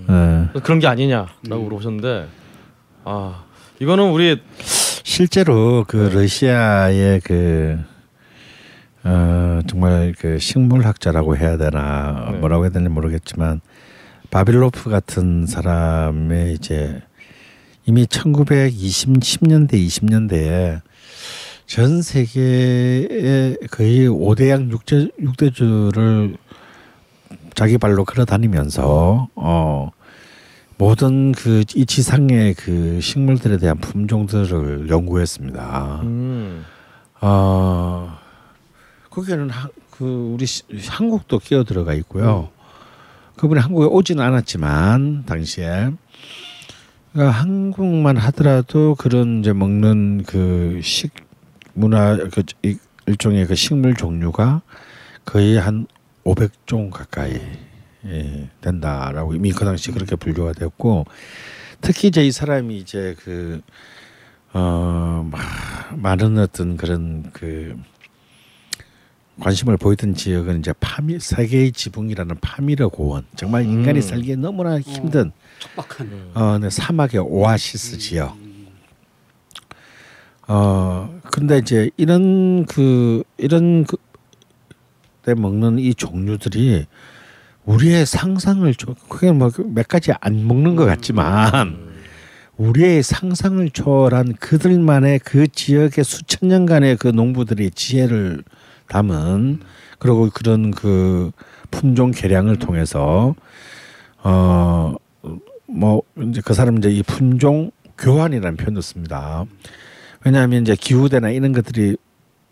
예. 그런 게 아니냐라고 음. 물어보셨는데 아 이거는 우리 실제로 그 러시아의 그 어, 정말 그 식물학자라고 해야 되나 네. 뭐라고 해야 되는지 모르겠지만 바빌로프 같은 사람의 이제 이미 1920년대 20년대에 전 세계의 거의 5대양 육대, 육대주를 자기 발로 걸어 다니면서 어 모든 그 이 지상의 그 식물들에 대한 품종들을 연구했습니다. 음, 어 거기에는 하, 그 우리 시, 한국도 끼어 들어가 있고요. 그분이 한국에 오지는 않았지만 당시에 그러니까 한국만 하더라도 그런 이제 먹는 그 식 문화 그 이- 일종의 그 식물 종류가 거의 한 500종 가까이 예, 된다라고 이미 그 당시 그렇게 분류가 됐고 특히 이제 이 사람이 이제 그 어, 마- 많은 어떤 그런 그 관심을 보이던 지역은 이제 파미 세계의 지붕이라는 파미르 고원 정말 인간이 음. 살기에 너무나 힘든 척박한. 어, 네, 사막의 오아시스 지역. 어, 근데 이제 이런 그 이런 그, 때 먹는 이 종류들이 우리의 상상을 좀 그게 뭐몇 가지 안 먹는 것 같지만 우리의 상상을 초월한 그들만의 그 지역의 수천 년간의 그 농부들의 지혜를 담은 그리고 그런 그 품종 개량을 통해서 어 뭐 이제 그 사람 이제 이 품종 교환이라는 표현을 씁니다. 왜냐하면 이제 기후대나 이런 것들이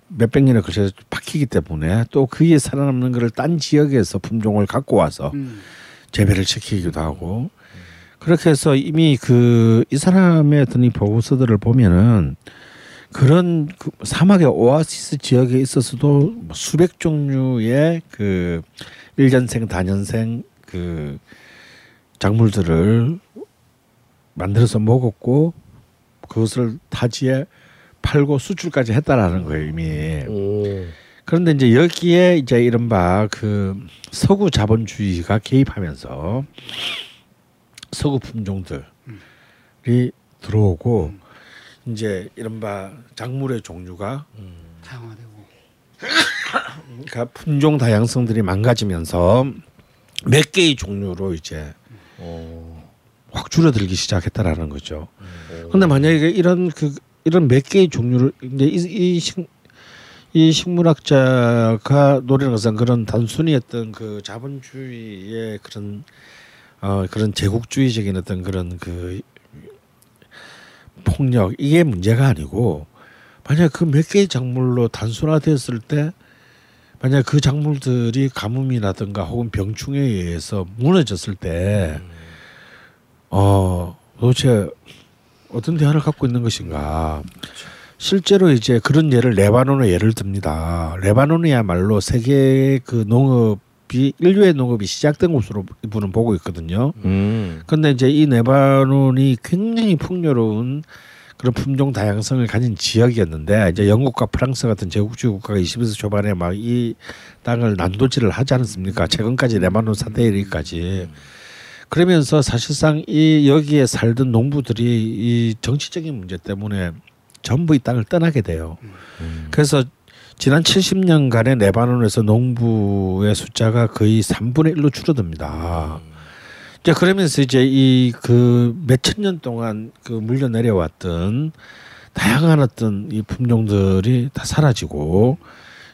몇백 년에 걸쳐서 바뀌기 때문에 또 그에 살아남는 것을 딴 지역에서 품종을 갖고 와서 음. 재배를 시키기도 하고 그렇게 해서 이미 그 이 사람의 어떤 이 보고서들을 보면은 그런 그 사막의 오아시스 지역에 있어서도 뭐 수백 종류의 그 일년생 단년생 그 작물들을 만들어서 먹었고 그것을 타지에 팔고 수출까지 했다라는 거예요 이미. 오, 그런데 이제 여기에 이제 이른바 그 서구 자본주의가 개입하면서 서구 품종들이 들어오고 이제 이른바 작물의 종류가 다양화되고. 그러니까 품종 다양성들이 망가지면서 몇 개의 종류로 이제 어, 확 줄어들기 시작했다라는 거죠. 근데 만약에 이런 그 이런 몇 개의 종류를 이제 이, 이, 식, 이 식물학자가 노리는 것은 그런 단순히 어떤 그 자본주의의 그런 어 그런 제국주의적인 어떤 그런 그 폭력 이게 문제가 아니고 만약 그 몇 개의 작물로 단순화되었을 때 만약 그 작물들이 가뭄이라든가 혹은 병충해에 의해서 무너졌을 때 어, 도대체 어떤 대안을 갖고 있는 것인가? 실제로 이제 그런 예를 레바논의 예를 듭니다. 레바논이야말로 세계 그 농업이 인류의 농업이 시작된 곳으로 이분은 보고 있거든요. 음, 근데 이제 이 레바논이 굉장히 풍요로운 그런 품종 다양성을 가진 지역이었는데 이제 영국과 프랑스 같은 제국주의 국가가 20세기 초반에 막 이 땅을 난도질을 하지 않았습니까? 최근까지 레바논 사태에 이르기까지. 그러면서 사실상 이 여기에 살던 농부들이 이 정치적인 문제 때문에 전부 이 땅을 떠나게 돼요. 그래서 지난 70년간의 레바논에서 농부의 숫자가 거의 3분의 1로 줄어듭니다. 이제 그러면서 이제 이 그 몇천 년 동안 그 물려 내려왔던 다양한 어떤 이 품종들이 다 사라지고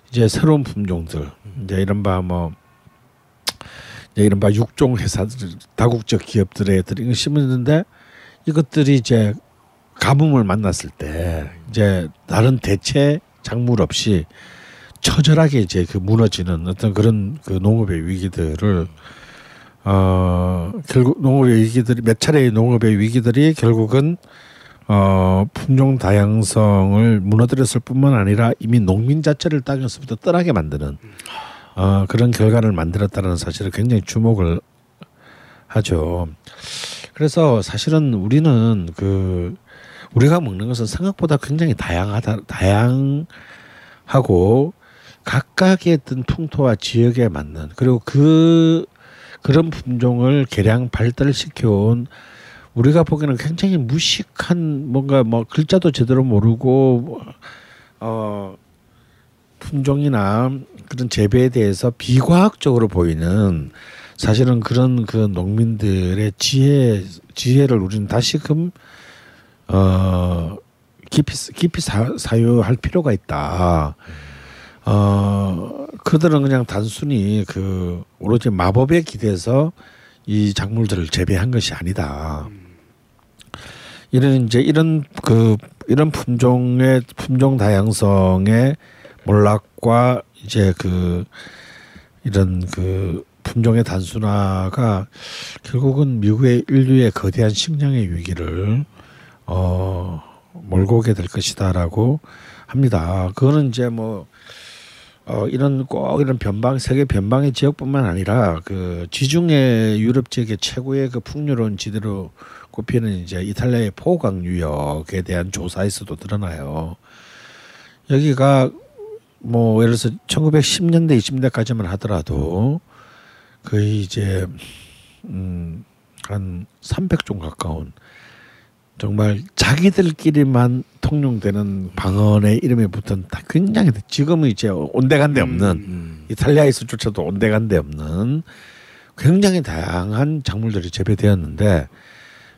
이제 새로운 품종들 이제 이른바 뭐 이제 이른바 육종 회사들 다국적 기업들의 들이 심었는데 이것들이 이제 가뭄을 만났을 때 이제 다른 대체 작물 없이 처절하게 이제 그 무너지는 어떤 그런 그 농업의 위기들을 어 결국 농업의 위기들이 몇 차례의 농업의 위기들이 결국은 어 품종 다양성을 무너뜨렸을 뿐만 아니라 이미 농민 자체를 땅에서부터 떠나게 만드는 어 그런 결과를 만들었다는 사실을 굉장히 주목을 하죠. 그래서 사실은 우리는 그 우리가 먹는 것은 생각보다 굉장히 다양하다 다양하고 각각의 어떤 풍토와 지역에 맞는 그리고 그 그런 품종을 개량 발달시켜 온 우리가 보기에는 굉장히 무식한 뭔가 뭐 글자도 제대로 모르고 어 품종이나 그런 재배에 대해서 비과학적으로 보이는 사실은 그런 그 농민들의 지혜 지혜를 우리는 다시금 어 깊이 깊이 사, 사유할 필요가 있다. 어 그들은 그냥 단순히 그 오로지 마법에 기대서 이 작물들을 재배한 것이 아니다. 이런 이제 이런 그 이런 품종의 품종 다양성의 몰락과 이제 그 이런 그 품종의 단순화가 결국은 미국의 인류의 거대한 식량의 위기를 어 몰고 오게 될 것이다라고 합니다. 그거는 이제 뭐 어, 이런 꼭 이런 변방 세계 변방의 지역뿐만 아니라 그 지중해 유럽 지역의 최고의 그 풍요로운 지대로 꼽히는 이제 이탈리아의 포강 유역에 대한 조사에서도 드러나요. 여기가 뭐 예를 들어서 1910년대 20년대까지만 하더라도 거의 이제 음 한 300종 가까운 정말 자기들끼리만 통용되는 방언의 이름에 붙은 다 굉장히 지금은 이제 온데간데 없는 음. 이탈리아에서조차도 온데간데 없는 굉장히 다양한 작물들이 재배되었는데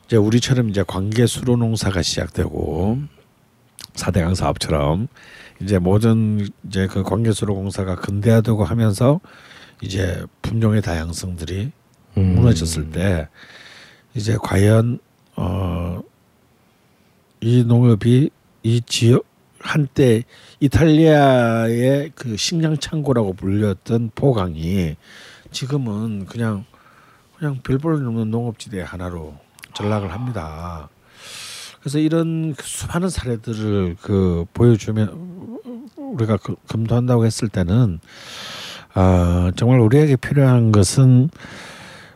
이제 우리처럼 이제 관계 수로 농사가 시작되고 사대강 사업처럼 이제 모든 이제 그 관계 수로 공사가 근대화되고 하면서 이제 품종의 다양성들이 음. 무너졌을 때 이제 과연 어 이 농업이 이 지역 한때 이탈리아의 그 식량 창고라고 불렸던 포강이 지금은 그냥 그냥 별볼 없는 농업지대 하나로 전락을 합니다. 그래서 이런 그 수많은 사례들을 그 보여주면 우리가 그, 검토한다고 했을 때는 아 정말 우리에게 필요한 것은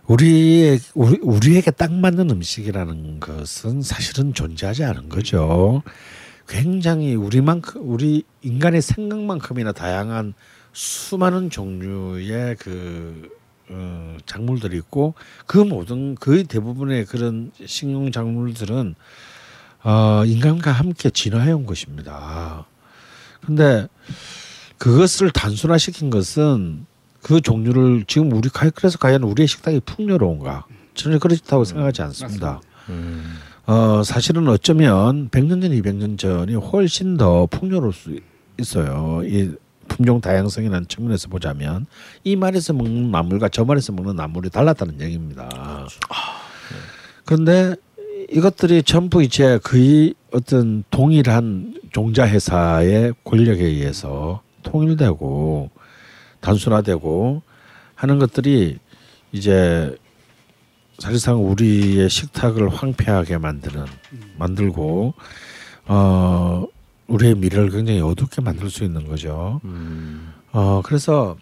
우리의 우리, 우리에게 딱 맞는 음식이라는 것은 사실은 존재하지 않은 거죠. 굉장히 우리만큼 우리 인간의 생각만큼이나 다양한 수많은 종류의 그 어, 작물들이 있고 그 모든 거의 대부분의 그런 식용 작물들은 어, 인간과 함께 진화해 온 것입니다. 근데 그것을 단순화시킨 것은 그 종류를 지금 우리 그래서 과연 우리의 식탁이 풍요로운가? 저는 그렇다고 생각하지 않습니다. 음. 어, 사실은 어쩌면 100년 전, 200년 전이 훨씬 더 풍요로울 수 있어요. 이 품종 다양성이라는 측면에서 보자면 이 말에서 먹는 나물과 저 말에서 먹는 나물이 달랐다는 얘기입니다. 그런데 이것들이 전부 이제 거의 어떤 동일한 종자 회사의 권력에 의해서 통일되고 단순화되고 하는 것들이 이제 사실상 우리의 식탁을 황폐하게 만드는 만들고 어 우리의 미래를 굉장히 어둡게 만들 수 있는 거죠. 음. 어 그래서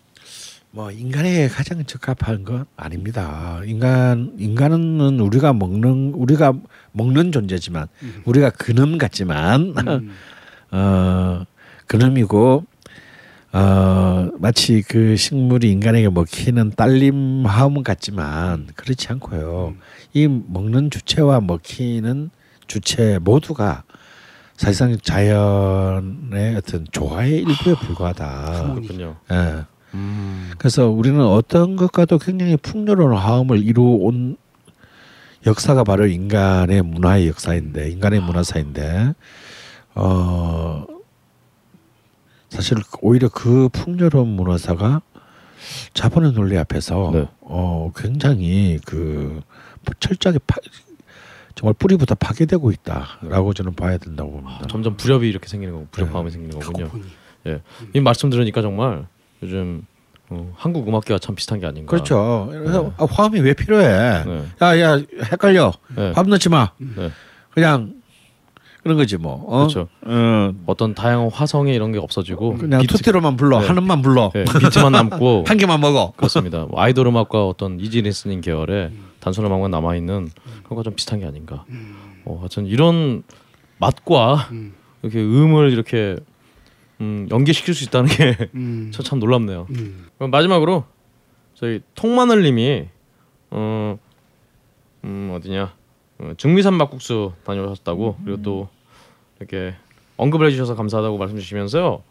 뭐 인간에게 가장 적합한 건 아닙니다. 인간 인간은 우리가 먹는 우리가 먹는 존재지만 우리가 근음 같지만 음. *laughs* 어 근음이고 어 마치 그 식물이 인간에게 먹히는 딸림 화음 같지만 그렇지 않고요. 이 먹는 주체와 먹히는 주체 모두가 사실상 자연의 어떤 조화의 일부에 불과하다. 그렇군요. 예. 음. 그래서 우리는 어떤 것과도 굉장히 풍요로운 화음을 이루어온 역사가 바로 인간의 문화의 역사인데 인간의 문화사인데 어 사실 오히려 그 풍요로운 문화사가 자본의 논리 앞에서 네. 어 굉장히 그 철저하게 파, 정말 뿌리부터 파괴되고 있다라고 저는 봐야 된다고 봅니다. 점점 불협이 이렇게 생기는 거고 불협화음이 생기는 거군요. 카코폰이. 이 말씀 들으니까 정말 요즘 어, 한국 음악계와 참 비슷한 게 아닌가. 그렇죠. 그래서 아, 화음이 왜 필요해? 네. 야 야 헷갈려. 네. 화음 넣지 마. 네. 그냥 그런 거지 뭐. 어? 그렇죠. 어, 어떤 다양한 화성이 이런 게 없어지고 그냥 비트, 투티로만 불러. 네. 하는만 불러. 네, 비트만 남고 *laughs* 한 개만 먹어. 그렇습니다. 뭐 아이돌 음악과 어떤 easy listening 계열의 단순한 음악만 남아 있는 그런 거좀 비슷한 게 아닌가. 어, 하여튼 이런 맛과 음. 이렇게 음을 이렇게 음, 연계시킬 수 있다는 게 음. *laughs* 저참 놀랍네요. 음. 그럼 마지막으로 저희 통마늘님이 어, 음, 어디냐 어, 중미산 막국수 다녀오셨다고 그리고 또 이렇게 언급을 해주셔서 감사하다고 말씀 주시면서요.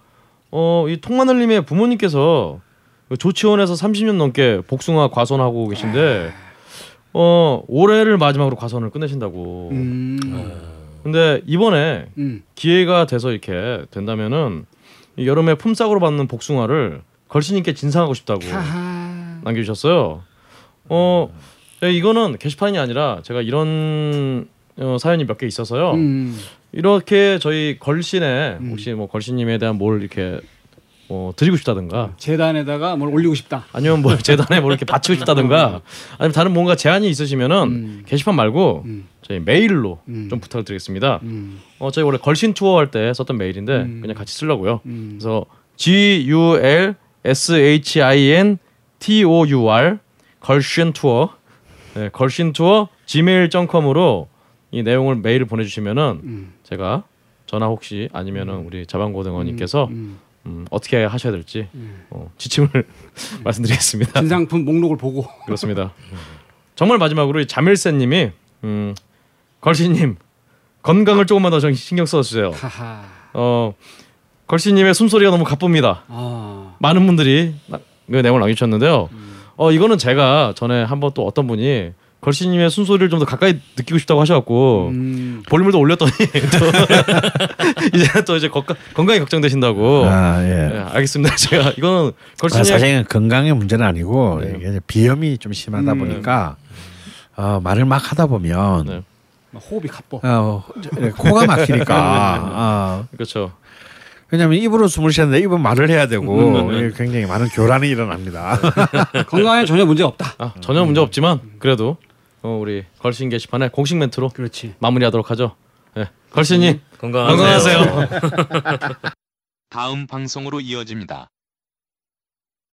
어, 이 통마늘님의 부모님께서 그 조치원에서 30년 넘게 복숭아 과선하고 계신데 어, 올해를 마지막으로 과선을 끝내신다고. 음. 근데 이번에 음. 기회가 돼서 이렇게 된다면은 이 여름에 품삯으로 받는 복숭아를 걸신님께 진상하고 싶다고 하하. 남겨주셨어요. 어, 네, 이거는 게시판이 아니라 제가 이런 어, 사연이 몇 개 있어서요. 음. 이렇게 저희 걸신에 음. 혹시 뭐 걸신님에 대한 뭘 이렇게 뭐 드리고 싶다든가 재단에다가 뭘 올리고 싶다. 아니면 뭐 *laughs* 재단에 뭘 이렇게 바치고 싶다든가 아니면 다른 뭔가 제안이 있으시면은 음. 게시판 말고 음. 저희 메일로 음. 좀 부탁을 드리겠습니다. 음. 어, 저희 원래 걸신 투어 할 때 썼던 메일인데 음. 그냥 같이 쓰려고요. 음. 그래서 G U L S H I N T O U R 걸신 투어 네, 걸신 투어 gmail.com으로 이 내용을 메일을 보내주시면은 음. 제가 전화 혹시 아니면은 우리 자방고등어님께서 음. 음, 어떻게 하셔야 될지 어, 지침을 *laughs* 말씀드리겠습니다. 진상품 목록을 보고 그렇습니다. 정말 마지막으로 이 자밀세님이 음, 걸신님 건강을 조금만 더 정- 신경 써주세요. 어, 걸신님의 숨소리가 너무 가쁩니다. 아. 많은 분들이 나- 그 내용을 남겨주셨는데요. 어 이거는 제가 전에 한번 또 어떤 분이 걸신님의 숨소리를 좀 더 가까이 느끼고 싶다고 하셔갖고 음. 볼륨을 더 올렸더니 *laughs* 또 *laughs* 이제 또 이제 건강, 건강이 걱정되신다고. 아 네, 예. 알겠습니다. *laughs* 제가 이거는 아, 걸신님 사실 건강의 문제는 아니고 네. 이게 비염이 좀 심하다 음. 보니까 어, 말을 막 하다 보면 네. 막 호흡이 가뻐. 어, 저- 코가 막히니까 어, 그렇죠. 왜냐하면 입으로 숨을 쉬는데 입은 말을 해야 되고 음, 네. 굉장히 많은 교란이 일어납니다. 건강에 전혀 문제 없다. 아, 전혀 문제 없지만 그래도 어, 우리 걸신 게시판에 공식 멘트로 그렇지. 마무리하도록 하죠. 네. 걸신님 건강하세요. 건강하세요. *laughs* 다음 방송으로 이어집니다.